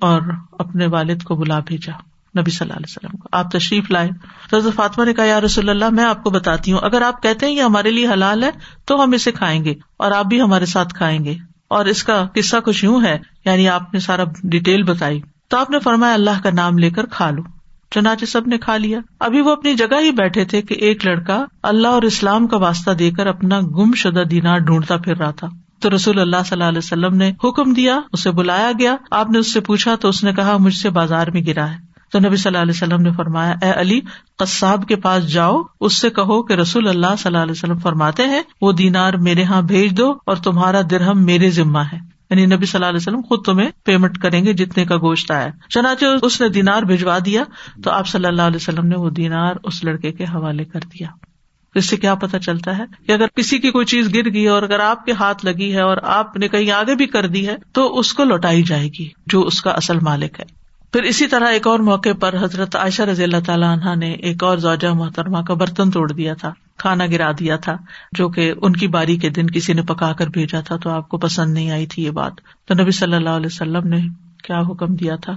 اور اپنے والد کو بلا بھیجا نبی صلی اللہ علیہ وسلم کو۔ آپ تشریف لائے۔ تو فاطمہ نے کہا، یا رسول اللہ، میں آپ کو بتاتی ہوں، اگر آپ کہتے ہیں یہ ہمارے لیے حلال ہے، تو ہم اسے کھائیں گے اور آپ بھی ہمارے ساتھ کھائیں گے۔ اور اس کا قصہ کچھ یوں ہے یعنی آپ نے سارا ڈیٹیل بتائی۔ تو آپ نے فرمایا، اللہ کا نام لے کر کھا لو۔ چنانچہ سب نے کھا لیا۔ ابھی وہ اپنی جگہ ہی بیٹھے تھے کہ ایک لڑکا اللہ اور اسلام کا واسطہ دے کر اپنا گم شدہ دینار ڈھونڈتا پھر رہا تھا۔ تو رسول اللہ صلی اللہ علیہ وسلم نے حکم دیا، اسے بلایا گیا۔ آپ نے اس سے پوچھا تو اس نے کہا، مجھ سے بازار میں گرا ہے۔ تو نبی صلی اللہ علیہ وسلم نے فرمایا، اے علی، قصاب کے پاس جاؤ، اس سے کہو کہ رسول اللہ صلی اللہ علیہ وسلم فرماتے ہیں، وہ دینار میرے یہاں بھیج دو اور تمہارا درہم میرے ذمہ ہے۔ یعنی نبی صلی اللہ علیہ وسلم خود تمہیں پیمنٹ کریں گے جتنے کا گوشت آیا۔ چنانچہ اس نے دینار بھجوا دیا تو آپ صلی اللہ علیہ وسلم نے وہ دینار اس لڑکے کے حوالے کر دیا۔ اس سے کیا پتا چلتا ہے کہ اگر کسی کی کوئی چیز گر گئی اور اگر آپ کے ہاتھ لگی ہے اور آپ نے کہیں آگے بھی کر دی ہے تو اس کو لوٹائی جائے گی جو اس کا اصل مالک ہے۔ پھر اسی طرح ایک اور موقع پر حضرت عائشہ رضی اللہ تعالیٰ عنہ نے ایک اور زوجہ محترمہ کا برتن توڑ دیا تھا، کھانا گرا دیا تھا، جو کہ ان کی باری کے دن کسی نے پکا کر بھیجا تھا تو آپ کو پسند نہیں آئی تھی یہ بات۔ تو نبی صلی اللہ علیہ وسلم نے کیا حکم دیا تھا؟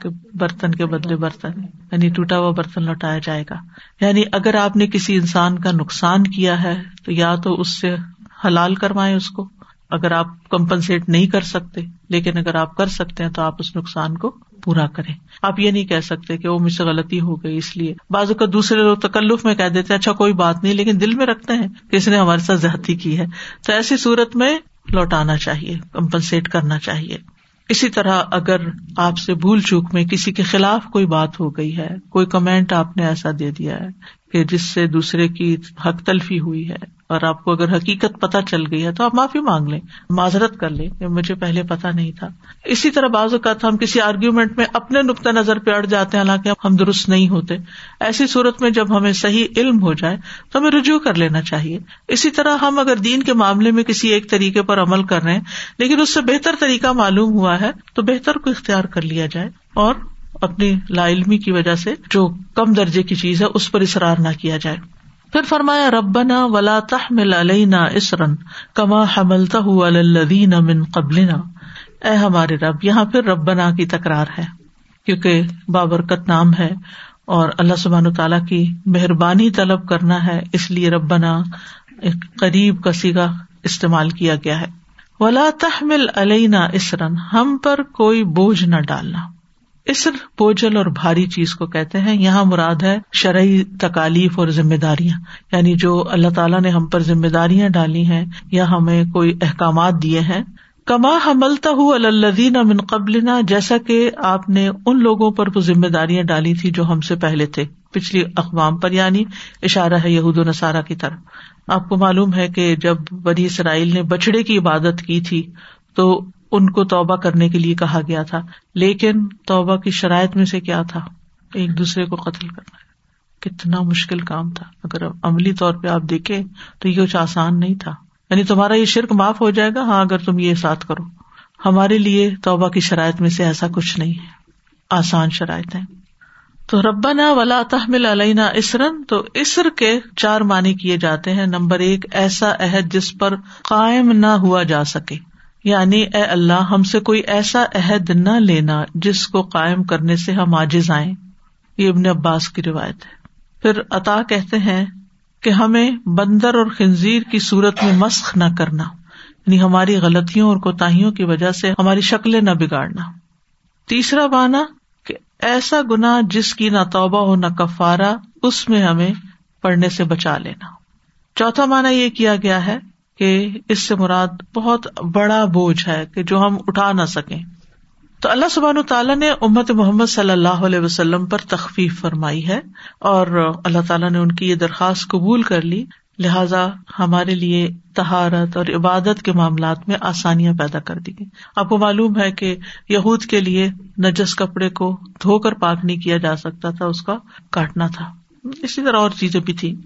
کہ برتن کے بدلے برتن یعنی ٹوٹا ہوا برتن لوٹایا جائے گا۔ یعنی اگر آپ نے کسی انسان کا نقصان کیا ہے، تو یا تو اس سے حلال کروائیں اس کو۔ اگر آپ کمپنسیٹ نہیں کر سکتے، لیکن اگر آپ کر سکتے ہیں، تو آپ اس نقصان کو پورا کریں۔ آپ یہ نہیں کہہ سکتے کہ وہ مجھ سے غلطی ہو گئی، اس لیے۔ بعض کا دوسرے لوگ تکلف میں کہہ دیتے اچھا کوئی بات نہیں، لیکن دل میں رکھتے ہیں کہ اس نے ہمارے ساتھ زیادتی کی ہے۔ تو ایسی صورت میں لوٹانا چاہیے، کمپنسیٹ کرنا چاہیے۔ اسی طرح اگر آپ سے بھول چوک میں کسی کے خلاف کوئی بات ہو گئی ہے، کوئی کمنٹ آپ نے ایسا دے دیا ہے کہ جس سے دوسرے کی حق تلفی ہوئی ہے۔ اور آپ کو اگر حقیقت پتہ چل گئی ہے تو آپ معافی مانگ لیں، معذرت کر لیں کہ مجھے پہلے پتا نہیں تھا۔ اسی طرح بعض اوقات ہم کسی آرگیومنٹ میں اپنے نقطۂ نظر پہ اڑ جاتے ہیں، حالانکہ ہم درست نہیں ہوتے۔ ایسی صورت میں جب ہمیں صحیح علم ہو جائے تو ہمیں رجوع کر لینا چاہیے۔ اسی طرح ہم اگر دین کے معاملے میں کسی ایک طریقے پر عمل کر رہے ہیں، لیکن اس سے بہتر طریقہ معلوم ہوا ہے تو بہتر کو اختیار کر لیا جائے اور اپنی لا علمی کی وجہ سے جو کم درجے کی چیز ہے، اس پر اصرار نہ کیا جائے۔ پھر فرمایا، ربنا ولا تحمل علینا اسرن کما حملتا الذین من قبلنا۔ اے ہمارے رب، یہاں پھر ربنا کی تکرار ہے، کیونکہ بابرکت نام ہے اور اللہ سبحان تعالیٰ کی مہربانی طلب کرنا ہے، اس لیے ربنا ایک قریب کا سیگا استعمال کیا گیا ہے۔ ولا تحمل علینا اسرن ہم پر کوئی بوجھ نہ ڈالنا۔ اسر بوجھل اور بھاری چیز کو کہتے ہیں۔ یہاں مراد ہے شرعی تکالیف اور ذمہ داریاں یعنی جو اللہ تعالیٰ نے ہم پر ذمہ داریاں ڈالی ہیں یا ہمیں کوئی احکامات دیے ہیں۔ کما حملتا ہوں الدین امن قبل جیسا کہ آپ نے ان لوگوں پر وہ ذمہ داریاں ڈالی تھی جو ہم سے پہلے تھے۔ پچھلی اقوام پر یعنی اشارہ ہے یہود و نصارہ کی طرف۔ آپ کو معلوم ہے کہ جب بنی اسرائیل نے بچڑے کی عبادت کی تھی، تو ان کو توبہ کرنے کے لیے کہا گیا تھا، لیکن توبہ کی شرائط میں سے کیا تھا؟ ایک دوسرے کو قتل کرنا۔ کتنا مشکل کام تھا۔ اگر عملی طور پہ آپ دیکھیں تو یہ کچھ آسان نہیں تھا۔ یعنی تمہارا یہ شرک معاف ہو جائے گا ہاں اگر تم یہ ساتھ کرو۔ ہمارے لیے توبہ کی شرائط میں سے ایسا کچھ نہیں ہے۔ آسان شرائط ہے تو ربا نا ولا تحمل علینا اسرن تو اسر کے چار معنی کیے جاتے ہیں۔ نمبر ایک، ایسا عہد جس پر قائم نہ ہوا جا سکے۔ یعنی اے اللہ، ہم سے کوئی ایسا عہد نہ لینا جس کو قائم کرنے سے ہم آجز آئیں۔ یہ ابن عباس کی روایت ہے۔ پھر عطا کہتے ہیں کہ ہمیں بندر اور خنزیر کی صورت میں مسخ نہ کرنا یعنی ہماری غلطیوں اور کوتاہیوں کی وجہ سے ہماری شکلیں نہ بگاڑنا۔ تیسرا بانا کہ ایسا گنا جس کی نہ توبہ ہو نہ کفارا اس میں ہمیں پڑھنے سے بچا لینا۔ چوتھا مانا یہ کیا گیا ہے کہ اس سے مراد بہت بڑا بوجھ ہے کہ جو ہم اٹھا نہ سکیں۔ تو اللہ سبحان تعالیٰ نے امت محمد صلی اللہ علیہ وسلم پر تخفیف فرمائی ہے اور اللہ تعالیٰ نے ان کی یہ درخواست قبول کر لی۔ لہذا ہمارے لیے تہارت اور عبادت کے معاملات میں آسانیاں پیدا کر دی گئی آپ کو معلوم ہے کہ یہود کے لیے نجس کپڑے کو دھو کر پاک نہیں کیا جا سکتا تھا، اس کا کاٹنا تھا۔ اسی طرح اور چیزیں بھی تھی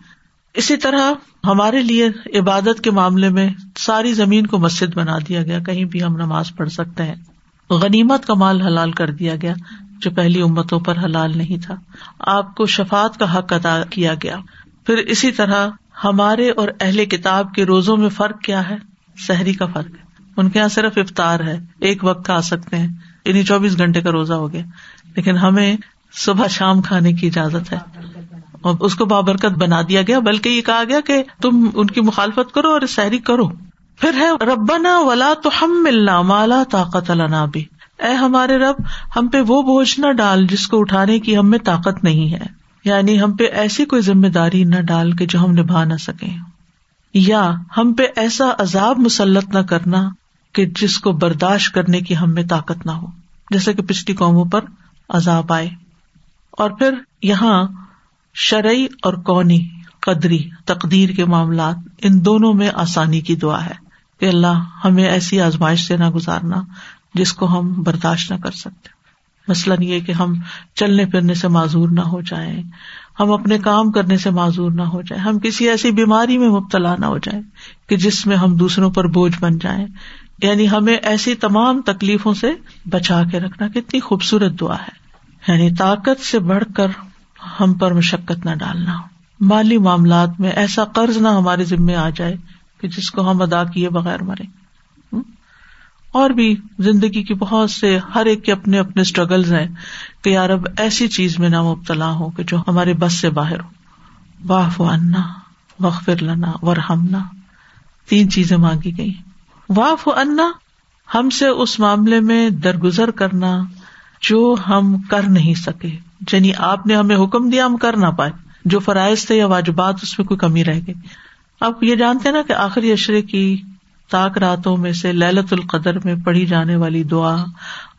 اسی طرح ہمارے لیے عبادت کے معاملے میں ساری زمین کو مسجد بنا دیا گیا، کہیں بھی ہم نماز پڑھ سکتے ہیں۔ غنیمت کا مال حلال کر دیا گیا، جو پہلی امتوں پر حلال نہیں تھا۔ آپ کو شفات کا حق ادا کیا گیا۔ پھر اسی طرح ہمارے اور اہل کتاب کے روزوں میں فرق کیا ہے؟ شہری کا فرق ہے۔ ان کے یہاں صرف افطار ہے، ایک وقت آ سکتے ہیں۔ یعنی چوبیس گھنٹے کا روزہ ہو گیا۔ لیکن ہمیں صبح شام کھانے کی اجازت ہے۔ اور اس کو بابرکت بنا دیا گیا، بلکہ یہ کہا گیا کہ تم ان کی مخالفت کرو اور سحری کرو۔ پھر ہے، ربنا ولا تو ہم ملنا مالا طاقت اللہ بھی اے ہمارے رب، ہم پہ وہ بوجھ نہ ڈال جس کو اٹھانے کی ہم میں طاقت نہیں ہے۔ یعنی ہم پہ ایسی کوئی ذمہ داری نہ ڈال کے جو ہم نبھا نہ سکیں۔ یا ہم پہ ایسا عذاب مسلط نہ کرنا کہ جس کو برداشت کرنے کی ہم میں طاقت نہ ہو۔ جیسے کہ پچھلی قوموں پر عذاب آئے۔ اور پھر یہاں شرعی اور کونی قدری تقدیر کے معاملات، ان دونوں میں آسانی کی دعا ہے کہ اللہ ہمیں ایسی آزمائش سے نہ گزارنا جس کو ہم برداشت نہ کر سکتے۔ مثلاً یہ کہ ہم چلنے پھرنے سے معذور نہ ہو جائیں، ہم اپنے کام کرنے سے معذور نہ ہو جائیں، ہم کسی ایسی بیماری میں مبتلا نہ ہو جائیں کہ جس میں ہم دوسروں پر بوجھ بن جائیں۔ یعنی ہمیں ایسی تمام تکلیفوں سے بچا کے رکھنا کتنی خوبصورت دعا ہے۔ یعنی طاقت سے بڑھ کر ہم پر مشقت نہ ڈالنا۔ مالی معاملات میں ایسا قرض نہ ہمارے ذمے آ جائے کہ جس کو ہم ادا کیے بغیر مرے۔ اور بھی زندگی کی بہت سے ہر ایک کے اپنے اپنے اسٹرگلز ہیں کہ یار اب ایسی چیز میں نہ مبتلا ہو کہ جو ہمارے بس سے باہر ہو۔ واہ و انا لنا ورحمنا تین چیزیں مانگی گئی واہ و انا ہم سے اس معاملے میں درگزر کرنا جو ہم کر نہیں سکے۔ یعنی آپ نے ہمیں حکم دیا ہم کر نہ پائے۔ جو فرائض تھے یا واجبات، اس میں کوئی کمی رہ گئی۔ آپ یہ جانتے نا کہ آخری اشرے کی تاک راتوں میں سے للت القدر میں پڑھی جانے والی دعا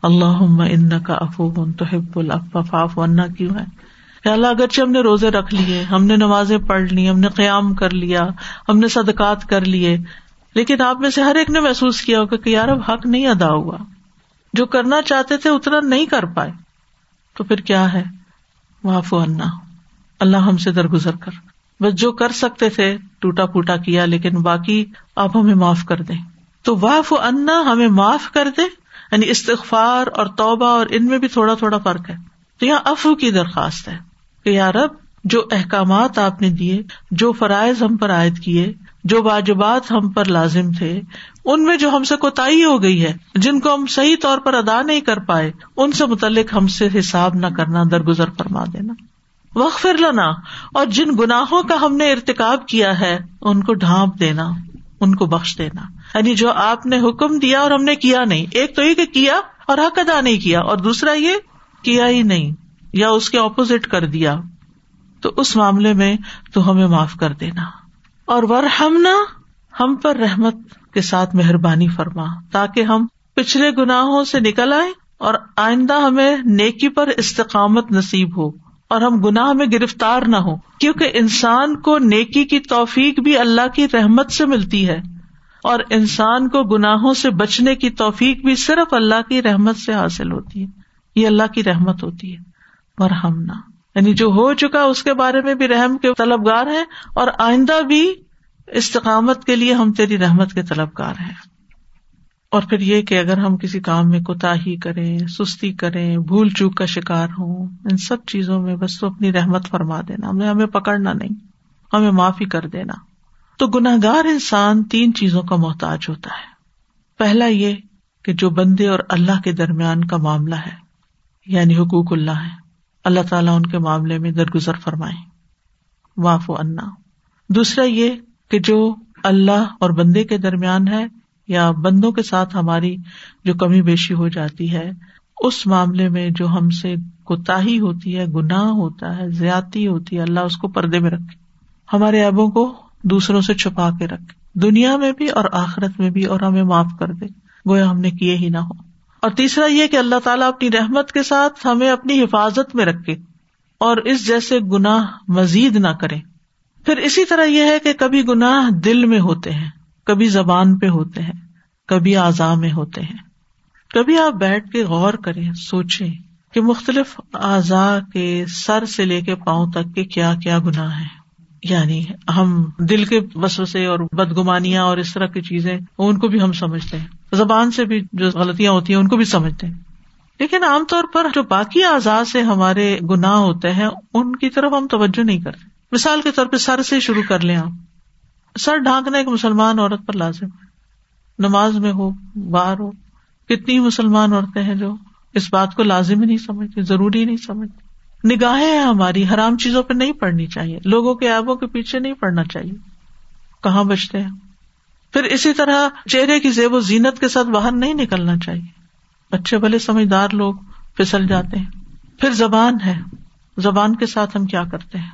اللہ ان کا افو تو حب الفاف انا کیوں ہے؟ اللہ، اگرچہ ہم نے روزے رکھ لیے، ہم نے نمازیں پڑھ لی، ہم نے قیام کر لیا، ہم نے صدقات کر لیے، لیکن آپ میں سے ہر ایک نے محسوس کیا ہوگا کہ یار اب حق نہیں ادا ہوا۔ جو کرنا چاہتے تھے اتنا نہیں کر پائے۔ تو پھر کیا ہے؟ واف انا اللہ ہم سے درگزر کر۔ بس جو کر سکتے تھے، ٹوٹا پوٹا کیا، لیکن باقی آپ ہمیں معاف کر دیں۔ تو واف و انا ہمیں معاف کر دے یعنی استغفار اور توبہ اور ان میں بھی تھوڑا تھوڑا فرق ہے۔ تو یہاں افو کی درخواست ہے کہ یار اب جو احکامات آپ نے دیے، جو فرائض ہم پر عائد کیے جو واجبات ہم پر لازم تھے، ان میں جو ہم سے کوتا ہو گئی ہے، جن کو ہم صحیح طور پر ادا نہیں کر پائے، ان سے متعلق ہم سے حساب نہ کرنا، درگزر فرما دینا۔ وقف لنا، اور جن گناہوں کا ہم نے ارتکاب کیا ہے، ان کو ڈھانپ دینا، ان کو بخش دینا۔ یعنی جو آپ نے حکم دیا اور ہم نے کیا نہیں، ایک تو یہ کہ کیا اور حق ادا نہیں کیا، اور دوسرا یہ کیا ہی نہیں، یا اس کے اپوزٹ کر دیا۔ تو اس معاملے میں تو ہمیں معاف کر دینا۔ اور ور ہم پر رحمت کے ساتھ مہربانی فرما، تاکہ ہم پچھلے گناہوں سے نکل آئے اور آئندہ ہمیں نیکی پر استقامت نصیب ہو اور ہم گناہ میں گرفتار نہ ہو کیونکہ انسان کو نیکی کی توفیق بھی اللہ کی رحمت سے ملتی ہے اور انسان کو گناہوں سے بچنے کی توفیق بھی صرف اللہ کی رحمت سے حاصل ہوتی ہے۔ یہ اللہ کی رحمت ہوتی ہے۔ مرحمنا یعنی جو ہو چکا اس کے بارے میں بھی رحم کے طلبگار ہیں اور آئندہ بھی استقامت کے لیے ہم تیری رحمت کے طلبگار ہیں۔ اور پھر یہ کہ اگر ہم کسی کام میں کوتا ہی کریں، سستی کریں، بھول چوک کا شکار ہوں، ان سب چیزوں میں بس تو اپنی رحمت فرما دینا۔ ہمیں ہمیں پکڑنا نہیں۔ ہمیں معافی کر دینا۔ تو گناہ گار انسان تین چیزوں کا محتاج ہوتا ہے۔ پہلا یہ کہ جو بندے اور اللہ کے درمیان کا معاملہ ہے یعنی حقوق اللہ ہے اللہ تعالیٰ ان کے معاملے میں درگزر فرمائے۔ واف و انا دوسرا یہ کہ جو اللہ اور بندے کے درمیان ہے یا بندوں کے ساتھ ہماری جو کمی بیشی ہو جاتی ہے، اس معاملے میں جو ہم سے کوتا ہوتی ہے، گناہ ہوتا ہے، زیادتی ہوتی ہے، اللہ اس کو پردے میں رکھے۔ ہمارے ایبوں کو دوسروں سے چھپا کے رکھے۔ دنیا میں بھی اور آخرت میں بھی اور ہمیں معاف کر دے۔ گویا ہم نے کیے ہی نہ ہو۔ اور تیسرا یہ کہ اللہ تعالیٰ اپنی رحمت کے ساتھ ہمیں اپنی حفاظت میں رکھے اور اس جیسے گناہ مزید نہ کرے۔ پھر اسی طرح یہ ہے کہ کبھی گناہ دل میں ہوتے ہیں، کبھی زبان پہ ہوتے ہیں، کبھی اعضاء میں ہوتے ہیں۔ کبھی آپ بیٹھ کے غور کریں، سوچیں کہ مختلف اعضاء کے سر سے لے کے پاؤں تک کے کیا کیا گناہ ہیں۔ یعنی ہم دل کے وسوسے اور بدگمانیاں اور اس طرح کی چیزیں، ان کو بھی ہم سمجھتے ہیں۔ زبان سے بھی جو غلطیاں ہوتی ہیں، ان کو بھی سمجھتے ہیں۔ لیکن عام طور پر جو باقی اعضاء سے ہمارے گناہ ہوتے ہیں، ان کی طرف ہم توجہ نہیں کرتے۔ مثال کے طور پہ سر سے شروع کر لیں آپ۔ سر ڈھانکنا ایک مسلمان عورت پر لازم ہے۔ نماز میں ہو، باہر ہو، کتنی مسلمان عورتیں ہیں جو اس بات کو لازم ہی نہیں سمجھتی ضروری نہیں سمجھتی نگاہیں ہیں ہماری، حرام چیزوں پہ نہیں پڑنی چاہیے، لوگوں کے ایبوں کے پیچھے نہیں پڑنا چاہیے۔ کہاں بچتے ہیں؟ پھر اسی طرح چہرے کی زیب و زینت کے ساتھ باہر نہیں نکلنا چاہیے۔ اچھے بھلے سمجھدار لوگ پھسل جاتے ہیں۔ پھر زبان ہے۔ زبان کے ساتھ ہم کیا کرتے ہیں؟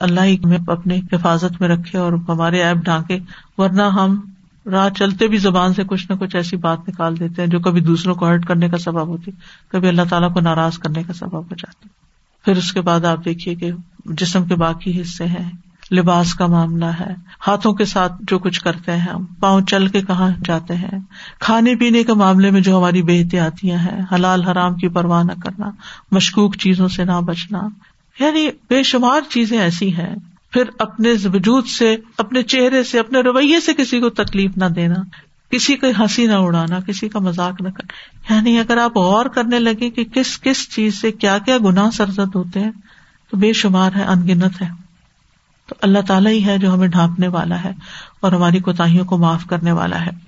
اللہ ہی ہمیں اپنی حفاظت میں رکھے اور ہمارے ایپ ڈھانکے، ورنہ ہم راہ چلتے بھی زبان سے کچھ نہ کچھ ایسی بات نکال دیتے ہیں جو کبھی دوسروں کو ہرٹ کرنے کا سبب ہوتی، کبھی اللہ تعالیٰ کو ناراض کرنے کا سبب ہو جاتی۔ پھر اس کے بعد آپ دیکھیے کہ جسم کے باقی حصے ہیں۔ لباس کا معاملہ ہے۔ ہاتھوں کے ساتھ جو کچھ کرتے ہیں ہم، پاؤں چل کے کہاں جاتے ہیں۔ کھانے پینے کے معاملے میں جو ہماری بے احتیاطیاں ہیں، حلال حرام کی پرواہ نہ کرنا، مشکوک چیزوں سے نہ بچنا۔ یعنی بے شمار چیزیں ایسی ہیں۔ پھر اپنے وجود سے، اپنے چہرے سے، اپنے رویے سے کسی کو تکلیف نہ دینا۔ کسی کو ہنسی نہ اڑانا، کسی کا مذاق نہ کرنا۔ یعنی اگر آپ غور کرنے لگے کہ کس کس چیز سے کیا کیا گناہ سرزد ہوتے ہیں، تو بے شمار ہے، انگنت ہے۔ تو اللہ تعالیٰ ہی ہے جو ہمیں ڈھانپنے والا ہے اور ہماری کوتاہیوں کو معاف کرنے والا ہے۔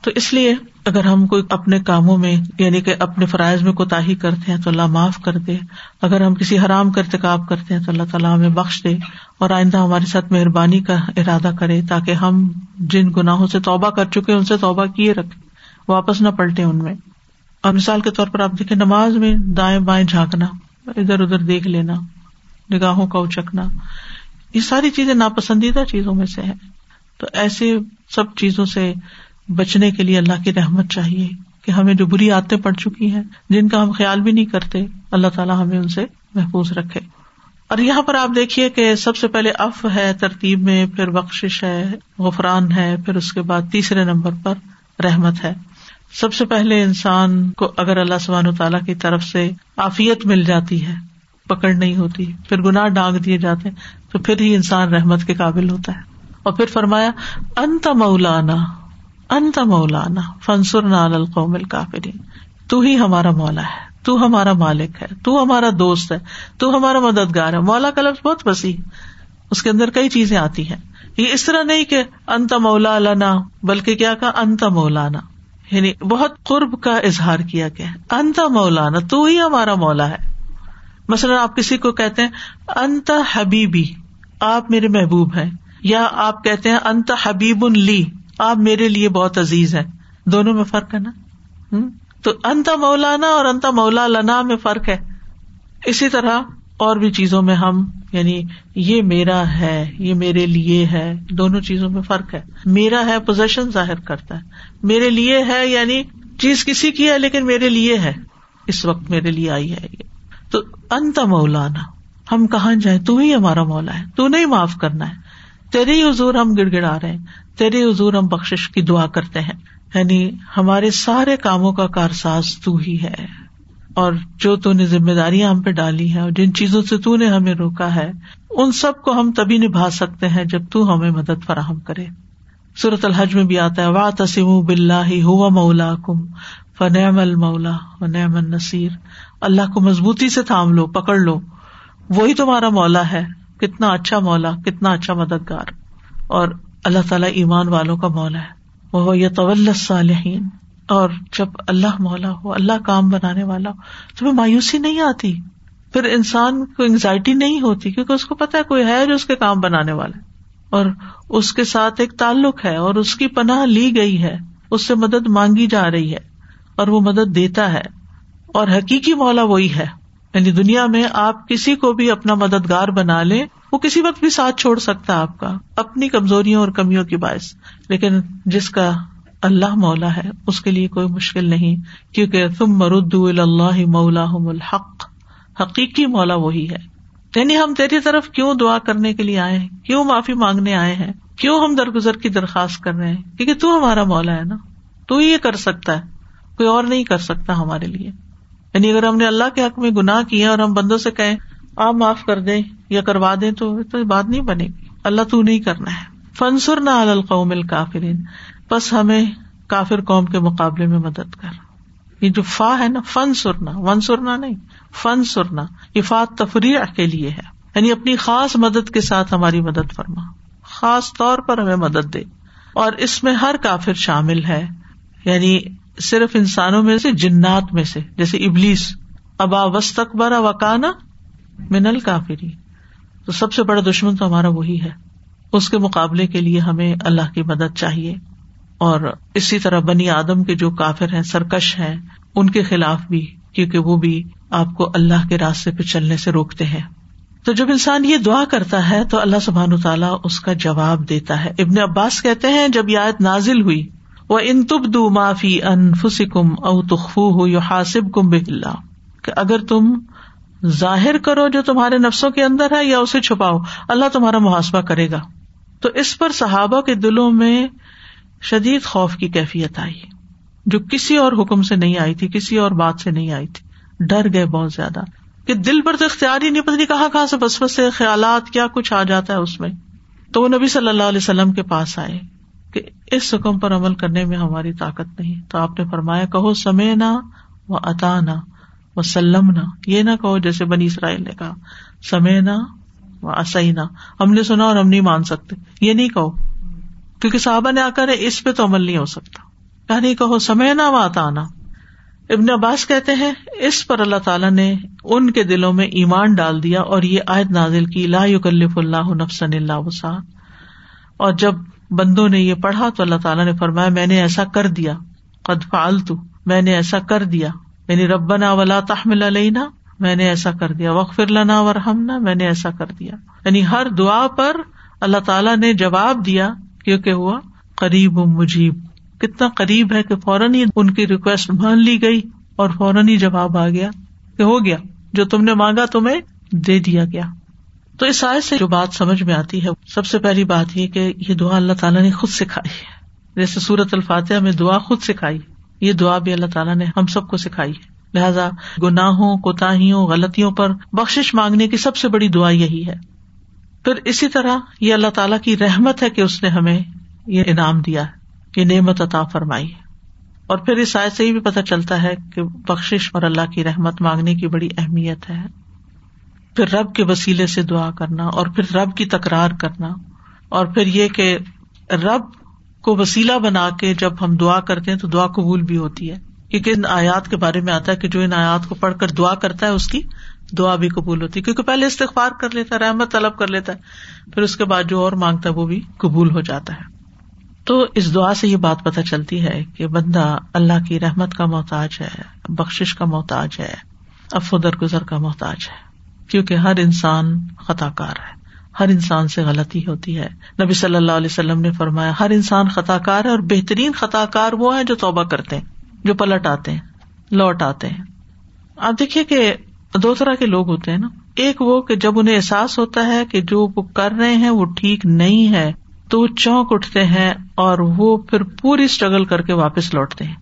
تو اس لیے اگر ہم کوئی اپنے کاموں میں یعنی کہ اپنے فرائض میں کوتا کرتے ہیں تو اللہ معاف کر دے۔ اگر ہم کسی حرام کا ارتقاب کرتے ہیں تو اللہ تعالیٰ ہمیں بخش دے اور آئندہ ہمارے ساتھ مہربانی کا ارادہ کرے تاکہ ہم جن گناہوں سے توبہ کر چکے ان سے توبہ کیے رکھے واپس نہ پلٹے ان میں۔ اور مثال کے طور پر آپ دیکھیں، نماز میں دائیں بائیں جھانکنا، ادھر ادھر دیکھ لینا، نگاہوں کا اچکنا، یہ ساری چیزیں ناپسندیدہ چیزوں میں سے ہے تو ایسے سب چیزوں سے بچنے کے لیے اللہ کی رحمت چاہیے کہ ہمیں جو بری عادتیں پڑ چکی ہیں، جن کا ہم خیال بھی نہیں کرتے، اللہ تعالیٰ ہمیں ان سے محفوظ رکھے۔ اور یہاں پر آپ دیکھیے کہ سب سے پہلے اف ہے، ترتیب میں، پھر بخش ہے، غفران ہے، پھر اس کے بعد تیسرے نمبر پر رحمت ہے۔ سب سے پہلے انسان کو اگر اللہ سبحان و تعالیٰ کی طرف سے عافیت مل جاتی ہے، پکڑ نہیں ہوتی، پھر گناہ ڈانگ دیے جاتے ہیں، تو پھر ہی انسان رحمت کے قابل ہوتا ہے۔ اور پھر فرمایا، انت مولانا انت مولانا فنسر نال القوم الکافرین۔ تو ہی ہمارا مولا ہے، تو ہمارا مالک ہے، تو ہمارا دوست ہے، تو ہمارا مددگار ہے۔ مولا کا لفظ بہت وسیع اس کے اندر کئی چیزیں آتی ہیں۔ یہ اس طرح نہیں کہ انت مولا لنا، بلکہ کیا کہا؟ انت مولانا۔ یعنی بہت قرب کا اظہار کیا گیا انت مولانا، تو ہی ہمارا مولا ہے۔ مثلاً آپ کسی کو کہتے ہیں، انت حبیبی، آپ میرے محبوب ہیں، یا آپ کہتے ہیں، انت حبیب لی۔ آپ میرے لیے بہت عزیز ہے دونوں میں فرق ہے نا؟ تو انتا مولانا اور انتا مولا لنا میں فرق ہے۔ اسی طرح اور بھی چیزوں میں ہم یعنی یہ میرا ہے، یہ میرے لیے ہے، دونوں چیزوں میں فرق ہے۔ میرا ہے پوزیشن ظاہر کرتا ہے۔ میرے لیے ہے یعنی چیز کسی کی ہے لیکن میرے لیے ہے۔ اس وقت میرے لیے آئی ہے یہ۔ تو انت مولانا، ہم کہاں جائیں؟ تو ہی ہمارا مولا ہے۔ تو نہیں معاف کرنا ہے۔ تیرے ہی حضور ہم گڑ گڑا رہے ہیں۔ تیرے حضور ہم بخش کی دعا کرتے ہیں۔ یعنی ہمارے سارے کاموں کا کارساز تو ہی ہے۔ اور جو تو نے ذمہ داریاں ہم پہ ڈالی ہیں اور جن چیزوں سے تو نے ہمیں روکا ہے، ان سب کو ہم تبھی نبھا سکتے ہیں جب تو ہمیں مدد فراہم کرے۔ صورت الحج میں بھی آتا ہے واہ تسیم بلّہ ہوا مولا کم فنعم المولا و نعم النصیر اللہ کو مضبوطی سے تھام لو، پکڑ لو۔ وہی تمہارا مولا ہے، کتنا اچھا مولا، کتنا اچھا مددگار۔ اور اللہ تعالیٰ ایمان والوں کا مولا ہے۔ وہ یہ طول صالحین اور جب اللہ مولا ہو، اللہ کام بنانے والا ہو، تو مایوسی نہیں آتی۔ پھر انسان کو انگزائٹی نہیں ہوتی، کیونکہ اس کو پتا ہے کوئی ہے جو اس کے کام بنانے والا ہے۔ اور اس کے ساتھ ایک تعلق ہے، اور اس کی پناہ لی گئی ہے۔ اس سے مدد مانگی جا رہی ہے، اور وہ مدد دیتا ہے۔ اور حقیقی مولا وہی ہے۔ یعنی دنیا میں آپ کسی کو بھی اپنا مددگار بنا لیں، وہ کسی وقت بھی ساتھ چھوڑ سکتا ہے آپ کا، اپنی کمزوریوں اور کمیوں کی باعث۔ لیکن جس کا اللہ مولا ہے، اس کے لیے کوئی مشکل نہیں، کیونکہ تم مرد اللہ مولا الحق۔ حقیقی مولا وہی ہے۔ یعنی ہم تیری طرف کیوں دعا کرنے کے لیے آئے ہیں؟ کیوں معافی مانگنے آئے ہیں؟ کیوں ہم درگزر کی درخواست کر رہے ہیں؟ کیونکہ تو ہمارا مولا ہے نا۔ تو یہ کر سکتا ہے۔ کوئی اور نہیں کر سکتا ہمارے لیے۔ یعنی اگر ہم نے اللہ کے حق میں گناہ کیے اور ہم بندوں سے کہیں آپ معاف کر دیں یا کروا دیں تو بات نہیں بنے گی۔ اللہ تو نہیں کرنا ہے۔ فنسر نہ القوم الکافرین۔ بس ہمیں کافر قوم کے مقابلے میں مدد کر۔ یہ جو فا ہے نا فن سرنا ون سرنا نہیں فن سرنا یہ فا تفریح کے لیے ہے۔ یعنی اپنی خاص مدد کے ساتھ ہماری مدد فرما۔ خاص طور پر ہمیں مدد دے۔ اور اس میں ہر کافر شامل ہے۔ یعنی صرف انسانوں میں سے، جنات میں سے۔ جیسے ابلیس، ابا وسط وسطبر وکانا منل کافری تو سب سے بڑا دشمن تو ہمارا وہی ہے۔ اس کے مقابلے کے لیے ہمیں اللہ کی مدد چاہیے۔ اور اسی طرح بنی آدم کے جو کافر ہیں، سرکش ہیں، ان کے خلاف بھی، کیونکہ وہ بھی آپ کو اللہ کے راستے پہ چلنے سے روکتے ہیں۔ تو جب انسان یہ دعا کرتا ہے، تو اللہ سبحان تعالیٰ اس کا جواب دیتا ہے۔ ابن عباس کہتے ہیں، جب یہ آیت نازل ہوئی وہ ان تب دو معافی ان فسکم او تخفو ہو یو حاصب کم بلّہ کہ اگر تم ظاہر کرو جو تمہارے نفسوں کے اندر ہے یا اسے چھپاؤ، اللہ تمہارا محاسبہ کرے گا۔ تو اس پر صحابہ کے دلوں میں شدید خوف کی کیفیت آئی۔ جو کسی اور حکم سے نہیں آئی تھی، کسی اور بات سے نہیں آئی تھی۔ ڈر گئے بہت زیادہ کہ دل پر تو اختیار ہی نہیں، پتہ نہیں کہاں کہاں سے بس بس سے خیالات کیا کچھ آ جاتا ہے اس میں۔ تو وہ نبی صلی اللہ علیہ وسلم کے پاس آئے۔ کہ اس حکم پر عمل کرنے میں ہماری طاقت نہیں۔ تو آپ نے فرمایا، کہو سمے نہ و اتا نہ و سلم نہ یہ نہ کہو، جیسے بنی اسرائیل نے کہا سمے نہ و اصئی نہ ہم نے سنا اور ہم نہیں مان سکتے۔ یہ نہیں کہو، کیونکہ صحابہ نے آ کر اس پہ تو عمل نہیں ہو سکتا۔ کہانی کہو سمے نہ و اتا نہ ابن عباس کہتے ہیں، اس پر اللہ تعالیٰ نے ان کے دلوں میں ایمان ڈال دیا اور یہ عائد نازل کی، لا یکلف اللہ نفسن اللہ وسا اور جب بندوں نے یہ پڑھا تو اللہ تعالیٰ نے فرمایا، میں نے ایسا کر دیا۔ قد فعلت میں نے ایسا کر دیا۔ یعنی ربنا ولا تحمل علینا، میں نے ایسا کر دیا۔ وقف لنا ورحمنا، میں نے ایسا کر دیا۔ یعنی ہر دعا پر اللہ تعالیٰ نے جواب دیا کیونکہ ہوا؟ قریب و مجیب۔ کتنا قریب ہے کہ فوراً ہی ان کی ریکویسٹ مان لی گئی اور فوراً ہی جواب آ گیا کہ ہو گیا۔ جو تم نے مانگا تمہیں دے دیا گیا۔ تو اس آئے سے جو بات سمجھ میں آتی ہے، سب سے پہلی بات یہ کہ یہ دعا اللہ تعالیٰ نے خود سکھائی ہے۔ جیسے سورت الفاتحہ میں دعا خود سکھائی، یہ دعا بھی اللہ تعالیٰ نے ہم سب کو سکھائی ہے۔ لہٰذا گناہوں، کوتاہیوں، غلطیوں پر بخش مانگنے کی سب سے بڑی دعا یہی ہے۔ پھر اسی طرح یہ اللہ تعالیٰ کی رحمت ہے کہ اس نے ہمیں یہ انعام دیا یہ نعمت عطا فرمائی اور پھر اس آئے سے یہ بھی پتہ چلتا ہے کہ بخش اور اللہ کی رحمت مانگنے کی بڑی اہمیت ہے۔ پھر رب کے وسیلے سے دعا کرنا اور پھر رب کی تکرار کرنا اور پھر یہ کہ رب کو وسیلہ بنا کے جب ہم دعا کرتے ہیں تو دعا قبول بھی ہوتی ہے، کیونکہ ان آیات کے بارے میں آتا ہے کہ جو ان آیات کو پڑھ کر دعا کرتا ہے، اس کی دعا بھی قبول ہوتی ہے۔ کیونکہ پہلے استغفار کر لیتا ہے، رحمت طلب کر لیتا ہے، پھر اس کے بعد جو اور مانگتا ہے وہ بھی قبول ہو جاتا ہے۔ تو اس دعا سے یہ بات پتہ چلتی ہے کہ بندہ اللہ کی رحمت کا محتاج ہے بخش کا محتاج ہے افو درگزر کا محتاج ہے۔ کیونکہ ہر انسان خطا کار ہے۔ ہر انسان سے غلطی ہوتی ہے۔ نبی صلی اللہ علیہ وسلم نے فرمایا، ہر انسان خطا کار ہے اور بہترین خطا کار وہ ہے جو توبہ کرتے ہیں، جو پلٹ آتے ہیں، لوٹ آتے ہیں۔ آپ دیکھیے کہ دو طرح کے لوگ ہوتے ہیں نا۔ ایک وہ کہ جب انہیں احساس ہوتا ہے کہ جو وہ کر رہے ہیں وہ ٹھیک نہیں ہے، تو وہ چونک اٹھتے ہیں اور وہ پھر پوری اسٹرگل کر کے واپس لوٹتے ہیں۔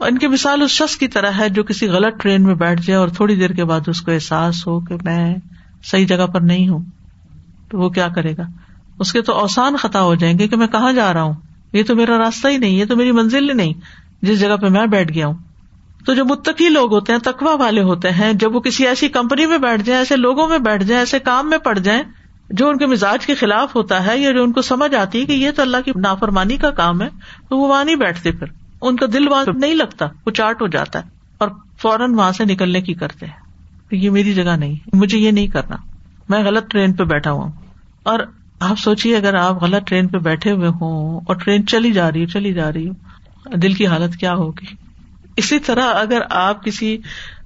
ان کی مثال اس شخص کی طرح ہے جو کسی غلط ٹرین میں بیٹھ جائے اور تھوڑی دیر کے بعد اس کو احساس ہو کہ میں صحیح جگہ پر نہیں ہوں، تو وہ کیا کرے گا؟ اس کے تو اوسان خطا ہو جائیں گے کہ میں کہاں جا رہا ہوں؟ یہ تو میرا راستہ ہی نہیں، یہ تو میری منزل ہی نہیں، جس جگہ پہ میں بیٹھ گیا ہوں۔ تو جو متقی لوگ ہوتے ہیں تکوا والے ہوتے ہیں، جب وہ کسی ایسی کمپنی میں بیٹھ جائیں، ایسے لوگوں میں بیٹھ جائیں، ایسے کام میں پڑ جائیں، جو ان کے مزاج کے خلاف ہوتا ہے یا جو ان کو سمجھ آتی ہے کہ یہ تو اللہ کی نافرمانی کا کام ہے، تو وہ وہاں نہیں بیٹھتے پھر۔ ان کا دل وہاں نہیں لگتا وہ چاٹ ہو جاتا ہے اور فوراً وہاں سے نکلنے کی کرتے ہیں۔ یہ میری جگہ نہیں مجھے یہ نہیں کرنا۔ میں غلط ٹرین پہ بیٹھا ہوں۔ اور آپ سوچیے اگر آپ غلط ٹرین پہ بیٹھے ہوئے ہوں اور ٹرین چلی جا رہی چلی جا رہی ہو دل کی حالت کیا ہوگی؟ اسی طرح اگر آپ کسی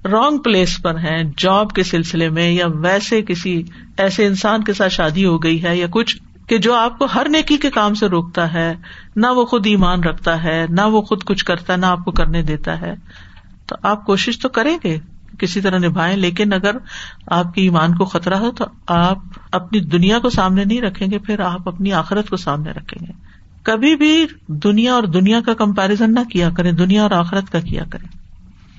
رانگ پلیس پر ہیں جاب کے سلسلے میں یا ویسے کسی ایسے انسان کے ساتھ شادی ہو گئی ہے یا کچھ کہ جو آپ کو ہر نیکی کے کام سے روکتا ہے، نہ وہ خود ایمان رکھتا ہے، نہ وہ خود کچھ کرتا ہے، نہ آپ کو کرنے دیتا ہے۔ تو آپ کوشش تو کریں گے، کسی طرح نبھائیں، لیکن اگر آپ کے ایمان کو خطرہ ہو تو آپ اپنی دنیا کو سامنے نہیں رکھیں گے، پھر آپ اپنی آخرت کو سامنے رکھیں گے۔ کبھی بھی دنیا اور دنیا کا کمپیرزن نہ کیا کرے دنیا اور آخرت کا کیا کرے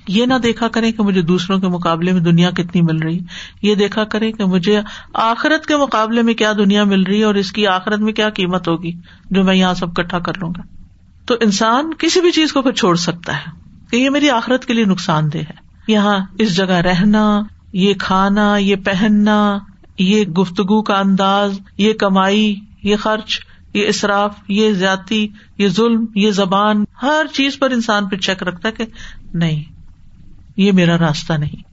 یہ نہ دیکھا کرے کہ مجھے دوسروں کے مقابلے میں دنیا کتنی مل رہی یہ دیکھا کرے کہ مجھے آخرت کے مقابلے میں کیا دنیا مل رہی ہے اور اس کی آخرت میں کیا قیمت ہوگی جو میں یہاں سب کٹھا کر لوں گا۔ تو انسان کسی بھی چیز کو پھر چھوڑ سکتا ہے کہ یہ میری آخرت کے لیے نقصان دہ ہے۔ یہاں اس جگہ رہنا، یہ کھانا، یہ پہننا، یہ گفتگو کا انداز، یہ کمائی، یہ خرچ، یہ اصراف یہ زیادتی، یہ ظلم، یہ زبان، ہر چیز پر انسان پہ چیک رکھتا ہے کہ نہیں یہ میرا راستہ نہیں،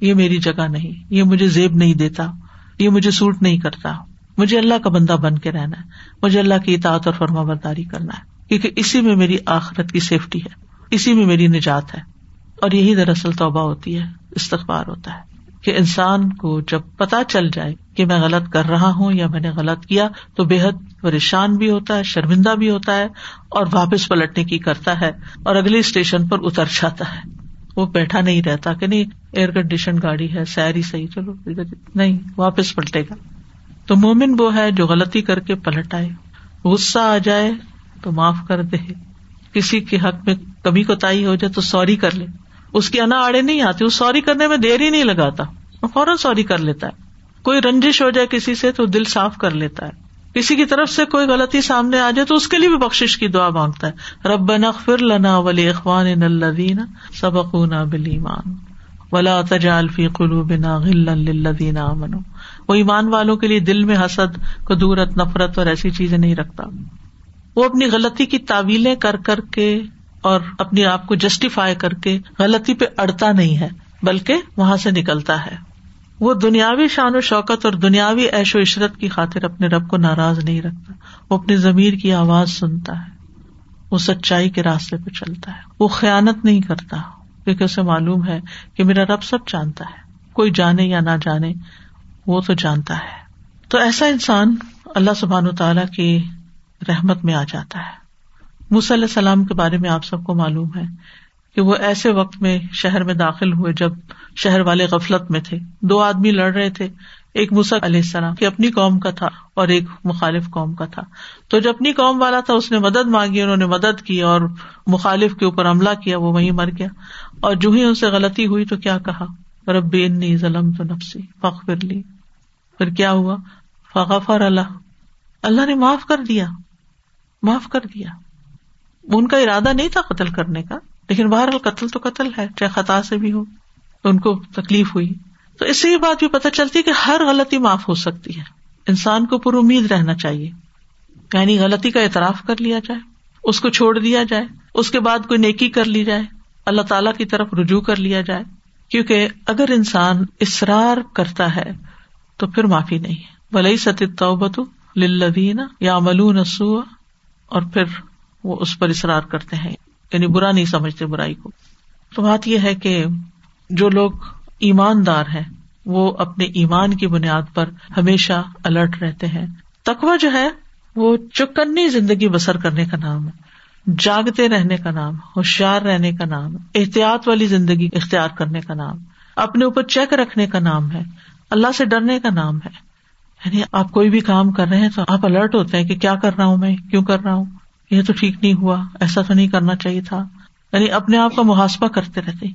یہ میری جگہ نہیں، یہ مجھے زیب نہیں دیتا، یہ مجھے سوٹ نہیں کرتا۔ مجھے اللہ کا بندہ بن کے رہنا ہے، مجھے اللہ کی اطاعت اور فرما برداری کرنا ہے، کیونکہ اسی میں میری آخرت کی سیفٹی ہے، اسی میں میری نجات ہے۔ اور یہی دراصل توبہ ہوتی ہے استغبار ہوتا ہے۔ کہ انسان کو جب پتا چل جائے کہ میں غلط کر رہا ہوں یا میں نے غلط کیا، تو بے حد پریشان بھی ہوتا ہے، شرمندہ بھی ہوتا ہے اور واپس پلٹنے کی کرتا ہے اور اگلے اسٹیشن پر اتر جاتا ہے۔ وہ بیٹھا نہیں رہتا کہ نہیں ایئر کنڈیشن گاڑی ہے، سیر صحیح، چلو نہیں، واپس پلٹے گا۔ تو مومن وہ ہے جو غلطی کر کے پلٹ آئے۔ غصہ آ جائے تو معاف کر دے۔ کسی کے حق میں کبھی کوتا ہو جائے تو سوری کر لے۔ اس کی انا آڑے نہیں آتی وہ سوری کرنے میں دیر ہی نہیں لگاتا۔ وہ فوراً سوری کر لیتا ہے۔ کوئی رنجش ہو جائے کسی سے تو دل صاف کر لیتا ہے۔ کسی کی طرف سے کوئی غلطی سامنے آ جائے تو اس کے لیے بھی بخش کی دعا مانگتا ہے۔ رب نغفر لنا ولی اخوان الذین سبقونا بالایمان۔ ولا تجعل فی قلوبنا غلا للذین آمنوا۔ وہ ایمان والوں کے لیے دل میں حسد کدورت نفرت اور ایسی چیزیں نہیں رکھتا۔ وہ اپنی غلطی کی تعویلیں کر کر کے اور اپنے آپ کو جسٹیفائی کر کے غلطی پہ اڑتا نہیں ہے، بلکہ وہاں سے نکلتا ہے۔ وہ دنیاوی شان و شوکت اور دنیاوی ایش و عشرت کی خاطر اپنے رب کو ناراض نہیں رکھتا۔ وہ اپنی ضمیر کی آواز سنتا ہے۔ وہ سچائی کے راستے پہ چلتا ہے۔ وہ خیانت نہیں کرتا، کیونکہ اسے معلوم ہے کہ میرا رب سب جانتا ہے۔ کوئی جانے یا نہ جانے، وہ تو جانتا ہے۔ تو ایسا انسان اللہ سبحان و تعالی کی رحمت میں آ جاتا ہے۔ علیہ السلام کے بارے میں آپ سب کو معلوم ہے کہ وہ ایسے وقت میں شہر میں داخل ہوئے جب شہر والے غفلت میں تھے۔ دو آدمی لڑ رہے تھے۔ ایک موسا علیہ السلام کی اپنی قوم کا تھا اور ایک مخالف قوم کا تھا۔ تو جو اپنی قوم والا تھا، اس نے مدد مانگی، انہوں نے مدد کی اور مخالف کے اوپر حملہ کیا، وہ وہیں مر گیا۔ اور جو ہی ان سے غلطی ہوئی تو کیا کہا؟ رب انی ظلم تو نفسی فخر لی۔ پھر کیا ہوا؟ فغفر اللہ اللہ نے معاف کر دیا۔ معاف کر دیا۔ ان کا ارادہ نہیں تھا قتل کرنے کا؟ لیکن بہرحال قتل تو قتل ہے، چاہے خطا سے بھی ہو، ان کو تکلیف ہوئی۔ تو اس سے یہ بات بھی پتا چلتی کہ ہر غلطی معاف ہو سکتی ہے۔ انسان کو پر امید رہنا چاہیے۔ یعنی غلطی کا اعتراف کر لیا جائے، اس کو چھوڑ دیا جائے، اس کے بعد کوئی نیکی کر لی جائے، اللہ تعالی کی طرف رجوع کر لیا جائے۔ کیونکہ اگر انسان اصرار کرتا ہے، تو پھر معافی نہیں ہے۔ بلئی ست توبت یا ملون سو اور پھر وہ اس پر اصرار کرتے ہیں۔ یعنی برا نہیں سمجھتے برائی کو۔ تو بات یہ ہے کہ جو لوگ ایماندار ہیں، وہ اپنے ایمان کی بنیاد پر ہمیشہ الرٹ رہتے ہیں۔ تقوا جو ہے، وہ چکنی زندگی بسر کرنے کا نام ہے۔ جاگتے رہنے کا نام، ہوشیار رہنے کا نام، احتیاط والی زندگی اختیار کرنے کا نام، اپنے اوپر چیک رکھنے کا نام ہے، اللہ سے ڈرنے کا نام ہے۔ یعنی آپ کوئی بھی کام کر رہے ہیں تو آپ الرٹ ہوتے ہیں کہ کیا کر رہا ہوں میں، کیوں کر رہا ہوں؟ یہ تو ٹھیک نہیں ہوا، ایسا تو نہیں کرنا چاہیے تھا۔ یعنی اپنے آپ کا محاسبہ کرتے رہتے،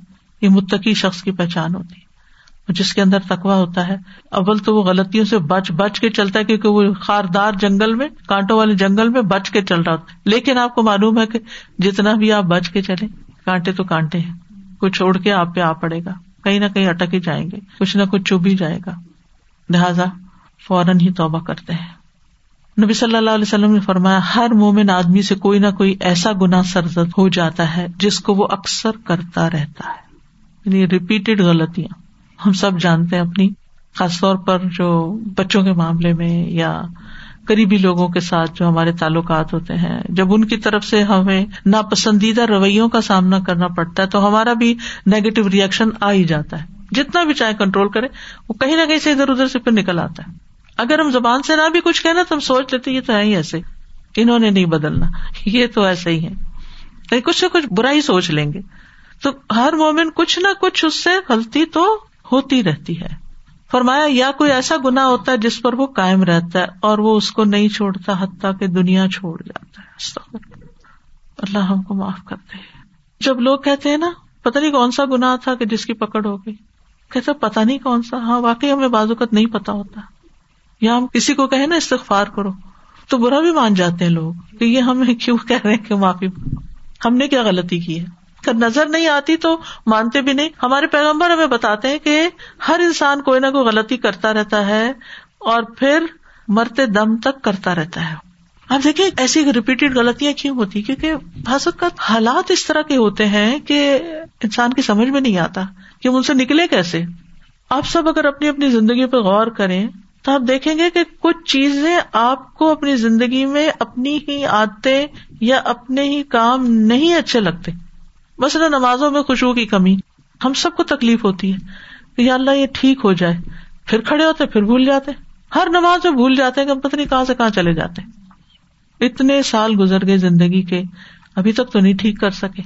یہ متقی شخص کی پہچان ہوتی۔ جس کے اندر تکوا ہوتا ہے، اول تو وہ غلطیوں سے بچ بچ کے چلتا ہے، کیونکہ وہ خاردار جنگل میں، کانٹوں والے جنگل میں بچ کے چل رہا ہوتا ہے۔ لیکن آپ کو معلوم ہے کہ جتنا بھی آپ بچ کے چلے کانٹے تو کانٹے ہیں۔ کوئی چھوڑ کے آپ پہ آ پڑے گا۔ کہیں نہ کہیں اٹک ہی جائیں گے، کچھ نہ کچھ چب ہی جائے گا۔ لہذا فوراً ہی توبہ کرتے ہیں۔ نبی صلی اللہ علیہ وسلم نے فرمایا، ہر مومن آدمی سے کوئی نہ کوئی ایسا گنا سرزد ہو جاتا ہے جس کو وہ اکثر کرتا رہتا ہے۔ یعنی ریپیٹڈ غلطیاں۔ ہم سب جانتے ہیں اپنی، خاص طور پر جو بچوں کے معاملے میں یا قریبی لوگوں کے ساتھ جو ہمارے تعلقات ہوتے ہیں۔ جب ان کی طرف سے ہمیں ناپسندیدہ رویوں کا سامنا کرنا پڑتا ہے تو ہمارا بھی نیگیٹو ریئیکشن آ ہی جاتا ہے۔ جتنا بھی چاہے کنٹرول کرے، وہ کہیں نہ کہیں سے ادھر ادھر سے پھر نکل آتا ہے۔ اگر ہم زبان سے نہ بھی کچھ کہنا تو ہم سوچ لیتے یہ تو ہے ہی ایسے انہوں نے نہیں بدلنا یہ تو ایسے ہی ہے کچھ نہ کچھ برا ہی سوچ لیں گے تو ہر مومن کچھ نہ کچھ اس سے غلطی تو ہوتی رہتی ہے فرمایا، یا کوئی ایسا گنا ہوتا ہے جس پر وہ کائم رہتا ہے اور وہ اس کو نہیں چھوڑتا حتیٰ کہ دنیا چھوڑ جاتا ہے۔ اللہ۔ ہم کو معاف کرتے جب لوگ کہتے ہیں نا، پتہ نہیں کون سا گنا تھا کہ جس کی پکڑ ہو گئی۔ کہتے پتا نہیں کون سا۔ ہاں واقعی ہمیں بازوقت نہیں پتا ہوتا۔ یا ہم کسی کو کہیں نا استغفار کرو، تو برا بھی مان جاتے ہیں لوگ کہ یہ ہمیں کیوں کہہ رہے کہ معافی۔ ہم نے کیا غلطی کی ہے؟ نظر نہیں آتی تو مانتے بھی نہیں۔ ہمارے پیغمبر ہمیں بتاتے ہیں کہ ہر انسان کوئی نہ کوئی غلطی کرتا رہتا ہے اور پھر مرتے دم تک کرتا رہتا ہے۔ آپ دیکھیں ایسی ریپیٹڈ غلطیاں کیوں ہوتی؟ کیونکہ بعض حالات اس طرح کے ہوتے ہیں کہ انسان کی سمجھ میں نہیں آتا کہ ان سے نکلے کیسے۔ آپ سب اگر اپنی اپنی زندگی پہ غور کریں تو آپ دیکھیں گے کہ کچھ چیزیں آپ کو اپنی زندگی میں اپنی ہی عادتیں یا اپنے ہی کام نہیں اچھے لگتے۔ مثلاً نمازوں میں خوشبو کی کمی، ہم سب کو تکلیف ہوتی ہے کہ یا اللہ یہ ٹھیک ہو جائے۔ پھر کھڑے ہوتے، پھر بھول جاتے۔ ہر نماز میں بھول جاتے ہیں کہ ہم پتہ نہیں کہاں سے کہاں چلے جاتے۔ اتنے سال گزر گئے زندگی کے، ابھی تک تو نہیں ٹھیک کر سکے۔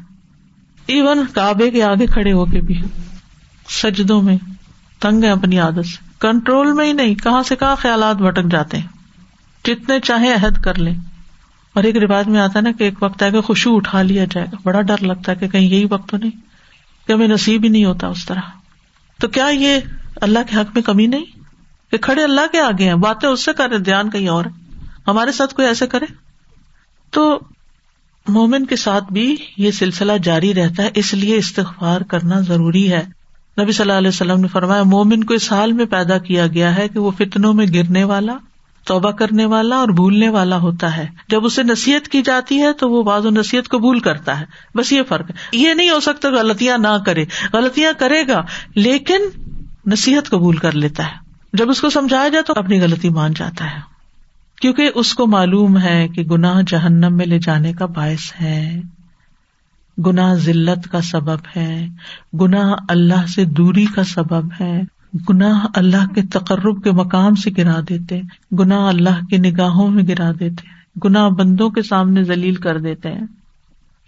ایون کعبے کے آگے کھڑے ہو کے بھی، سجدوں میں تنگ ہے اپنی عادت سے۔ کنٹرول میں ہی نہیں، کہاں سے کہاں خیالات بھٹک جاتے ہیں۔ جتنے چاہے عہد کر لیں۔ اور ایک روایت میں آتا ہے نا کہ ایک وقت ہے کہ خوشبو اٹھا لیا جائے گا۔ بڑا ڈر لگتا ہے کہ کہیں یہی وقت تو نہیں، کہ ہمیں نصیب ہی نہیں ہوتا اس طرح۔ تو کیا یہ اللہ کے حق میں کمی نہیں؟ کہ کھڑے اللہ کے آگے ہیں، باتیں اس سے کرے دھیان کہیں اور ہمارے ساتھ کوئی ایسے کرے؟ تو مومن کے ساتھ بھی یہ سلسلہ جاری رہتا ہے، اس لیے استغفار کرنا ضروری ہے۔ نبی صلی اللہ علیہ وسلم نے فرمایا، مومن کو اس حال میں پیدا کیا گیا ہے کہ وہ فتنوں میں گرنے والا، توبہ کرنے والا اور بھولنے والا ہوتا ہے۔ جب اسے نصیحت کی جاتی ہے تو وہ بعض و نصیحت قبول کرتا ہے۔ بس یہ فرق ہے۔ یہ نہیں ہو سکتا غلطیاں نہ کرے۔ غلطیاں کرے گا، لیکن نصیحت قبول کر لیتا ہے۔ جب اس کو سمجھایا جائے تو اپنی غلطی مان جاتا ہے۔ کیونکہ اس کو معلوم ہے کہ گناہ جہنم میں لے جانے کا باعث ہے۔ گناہ ذلت کا سبب ہے، گناہ اللہ سے دوری کا سبب ہے، گناہ اللہ کے تقرب کے مقام سے گرا دیتے، گناہ اللہ کی نگاہوں میں گرا دیتے، گناہ بندوں کے سامنے ذلیل کر دیتے۔ ہیں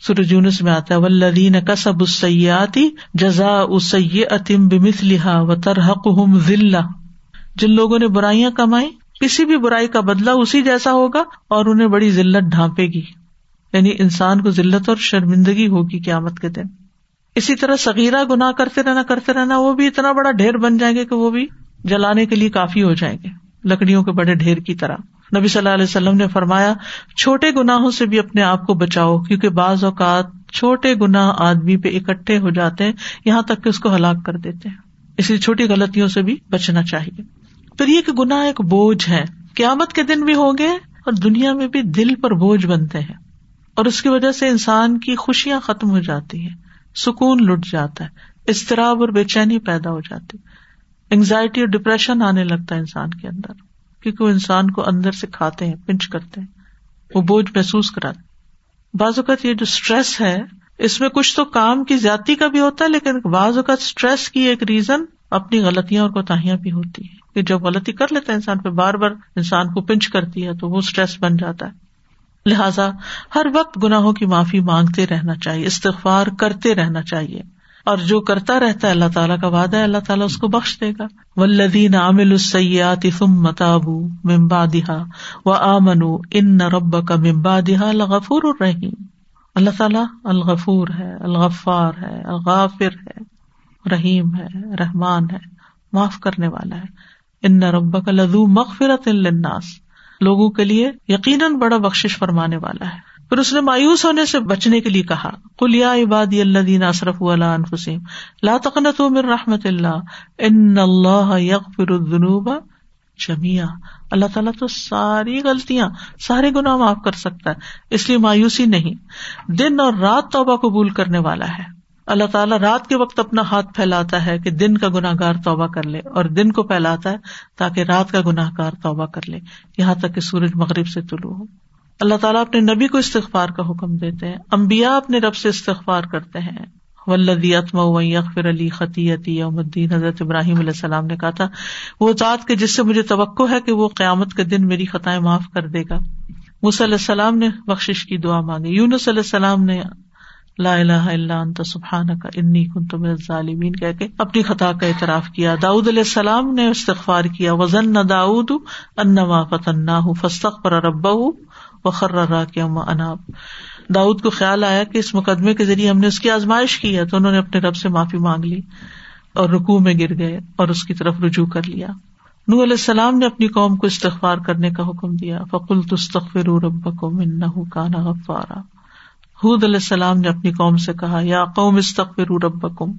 سرجونس میں آتا ہے ولدین کسب اسیاتی جزا اسی اتم بمس لہا و ترحق ذلہ جن لوگوں نے برائیاں کمائی کسی بھی برائی کا بدلا اسی جیسا ہوگا اور انہیں بڑی ذلت ڈھانپے گی۔ یعنی انسان کو ذلت اور شرمندگی ہوگی قیامت کے دن۔ اسی طرح سگیرہ گنا کرتے رہنا کرتے رہنا، وہ بھی اتنا بڑا ڈھیر بن جائیں گے کہ وہ بھی جلانے کے لیے کافی ہو جائیں گے۔ لکڑیوں کے بڑے ڈھیر کی طرح۔ نبی صلی اللہ علیہ وسلم نے فرمایا، چھوٹے گناہوں سے بھی اپنے آپ کو بچاؤ، کیونکہ بعض اوقات چھوٹے گنا آدمی پہ اکٹھے ہو جاتے ہیں، یہاں تک کہ اس کو ہلاک کر دیتے ہیں۔ اس لیے چھوٹی غلطیوں سے بھی بچنا چاہیے۔ پھر یہ کہ گناہ ایک بوجھ ہے۔ قیامت کے دن بھی ہوگے اور دنیا میں بھی دل پر بوجھ بنتے ہیں۔ اور اس کی وجہ سے انسان کی خوشیاں ختم ہو جاتی ہیں، سکون لٹ جاتا ہے استراب اور بے چینی پیدا ہو جاتی انگزائٹی اور ڈپریشن آنے لگتا ہے انسان کے اندر، کیونکہ وہ انسان کو اندر سے کھاتے ہیں، پنچ کرتے ہیں، وہ بوجھ محسوس کراتے بعض اوقات یہ جو اسٹریس ہے، اس میں کچھ تو کام کی زیادتی کا بھی ہوتا ہے، لیکن بعض اوقات اسٹریس کی ایک ریزن اپنی غلطیاں اور کوتاہیاں بھی ہوتی ہے کہ جب غلطی کر لیتا ہے انسان پہ بار بار انسان کو پنچ کرتی ہے تو وہ اسٹریس بن جاتا ہے۔ لہذا ہر وقت گناہوں کی معافی مانگتے رہنا چاہیے، استغفار کرتے رہنا چاہیے۔ اور جو کرتا رہتا ہے، اللہ تعالیٰ کا وعدہ ہے، اللہ تعالیٰ اس کو بخش دے گا۔ ولدین عامل السیات ثم متابو ممبا دہا و آمن ان رب کا ممبا دہا الغفور الرحیم اللہ تعالیٰ الغفور ہے، الغفار ہے، الغافر ہے، رحیم ہے، رحمان ہے، معاف کرنے والا ہے۔ ان رب کا لدو مغفرت للناس۔ لوگوں کے لیے یقیناً بڑا بخش فرمانے والا ہے۔ پھر اس نے مایوس ہونے سے بچنے کے لیے کہا کلیا عبادی اللہ دین اصرف انفسیم لا تقنت من رحمت اللہ، ان اللہ یغفر الذنوب جمیا اللہ تعالیٰ تو ساری غلطیاں، سارے گناہ معاف کر سکتا ہے، اس لیے مایوسی نہیں۔ دن اور رات توبہ قبول کرنے والا ہے۔ اللہ تعالیٰ رات کے وقت اپنا ہاتھ پھیلاتا ہے کہ دن کا گناہ گار توبہ کر لے اور دن کو پھیلاتا ہے تاکہ رات کا گناہ گار توبہ کر لے، یہاں تک کہ سورج مغرب سے طلوع ہو۔ اللہ تعالیٰ اپنے نبی کو استغفار کا حکم دیتے ہیں۔ امبیا اپنے رب سے استغفار کرتے ہیں۔ ولدی اخفر علی خطیتی یوم الدین، حضرت ابراہیم علیہ السلام نے کہا تھا، وہ ذات کے جس سے مجھے توقع ہے کہ وہ قیامت کے دن میری خطائیں معاف کر دے گا۔ مصلی السلام نے بخش کی دعا مانگی۔ یونس علیہ السلام نے لا الہ الا انت سبحانک انی کنت من الظالمین کہہ کے اپنی خطا کا اعتراف کیا۔ داؤد علیہ السلام نے استغفار کیا۔ وزن داؤد انما فتناہ فاستغفر ربہ وخر راکعا اناب۔ داؤد کو خیال آیا کہ اس مقدمے کے ذریعے ہم نے اس کی آزمائش کی ہے تو انہوں نے اپنے رب سے معافی مانگ لی اور رکوع میں گر گئے اور اس کی طرف رجوع کر لیا۔ نو علیہ السلام نے اپنی قوم کو استغفار کرنے کا حکم دیا۔ فقل تستغفروا ربکم انه کان غفارا۔ حود علیہ السلام نے اپنی قوم سے کہا، یا قوم استخر ربکم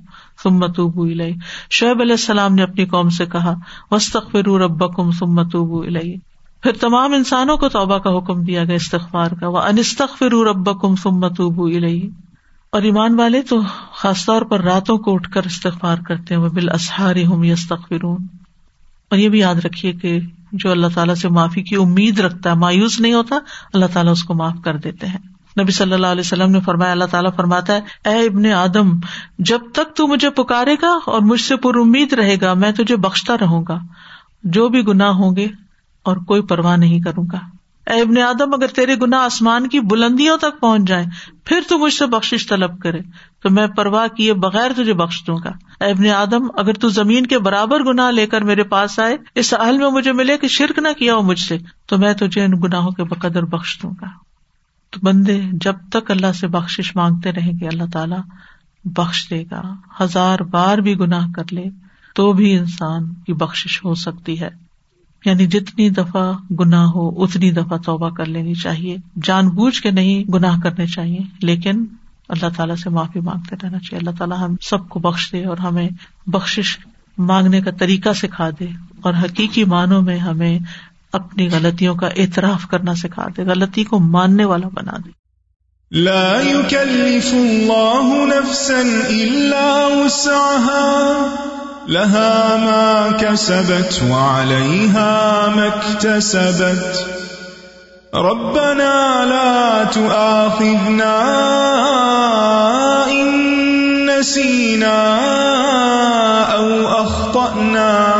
سمت الیہ۔ شعیب علیہ السلام نے اپنی قوم سے کہا وسطر ربکم سمت الیہ۔ پھر تمام انسانوں کو توبہ کا حکم دیا گیا استغفار کا وہ انستخ فرور اب کم سمتوب اور ایمان والے تو خاص طور پر راتوں کو اٹھ کر استغفار کرتے ہیں وہ بال اسہاری ہوں یستغفرون اور یہ بھی یاد رکھیے کہ جو اللہ تعالیٰ سے معافی کی امید رکھتا ہے، مایوس نہیں ہوتا، اللہ تعالیٰ اس کو معاف کر دیتے ہیں۔ نبی صلی اللہ علیہ وسلم نے فرمایا، اللہ تعالیٰ فرماتا ہے، اے ابن آدم، جب تک تو مجھے پکارے گا اور مجھ سے پر امید رہے گا، میں تجھے بخشتا رہوں گا۔ جو بھی گناہ ہوں گے اور کوئی پرواہ نہیں کروں گا۔ اے ابن آدم، اگر تیرے گنا آسمان کی بلندیوں تک پہنچ جائے پھر تو مجھ سے بخش طلب کرے، تو میں پرواہ کیے بغیر تجھے بخش دوں گا۔ اے ابن آدم، اگر تو زمین کے برابر گنا لے کر میرے پاس آئے، اس حال میں مجھے ملے کہ شرک نہ کیا ہو مجھ سے، تو میں تجھے ان گناہوں کے بقدر بخش دوں گا۔ تو بندے جب تک اللہ سے بخش مانگتے رہیں گے اللہ تعالیٰ بخش دے گا، ہزار بار بھی گناہ کر لے، تو بھی انسان کی بخش ہو سکتی ہے۔ یعنی جتنی دفعہ گناہ ہو، اتنی دفعہ توبہ کر لینی چاہیے۔ جان بوجھ کے نہیں گناہ کرنے چاہیے، لیکن اللہ تعالیٰ سے معافی مانگتے رہنا چاہیے۔ اللہ تعالیٰ ہم سب کو بخش دے اور ہمیں بخش مانگنے کا طریقہ سکھا دے۔ اور حقیقی معنوں میں ہمیں اپنی غلطیوں کا اعتراف کرنا سکھا دے، غلطی کو ماننے والا بنا دے۔ لا يكلف الله نفسا الا وسعها، لها ما كسبت وعليها ما اكتسبت۔ ربنا لا تؤاخذنا إن نسينا أو أخطأنا۔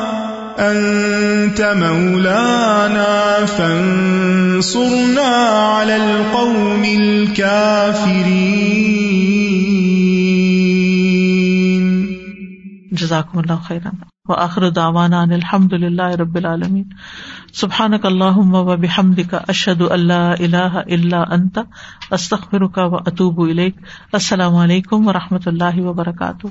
انت مولانا فانصرنا على القوم الكافرين. جزاكم الله خيرا وآخر دعوانا ان الحمد لله رب العالمين سبحانك اللهم وبحمدك اشهد ان لا اله الا انت استغفرك واتوب اليك السلام علیکم و رحمۃ اللہ وبرکاتہ.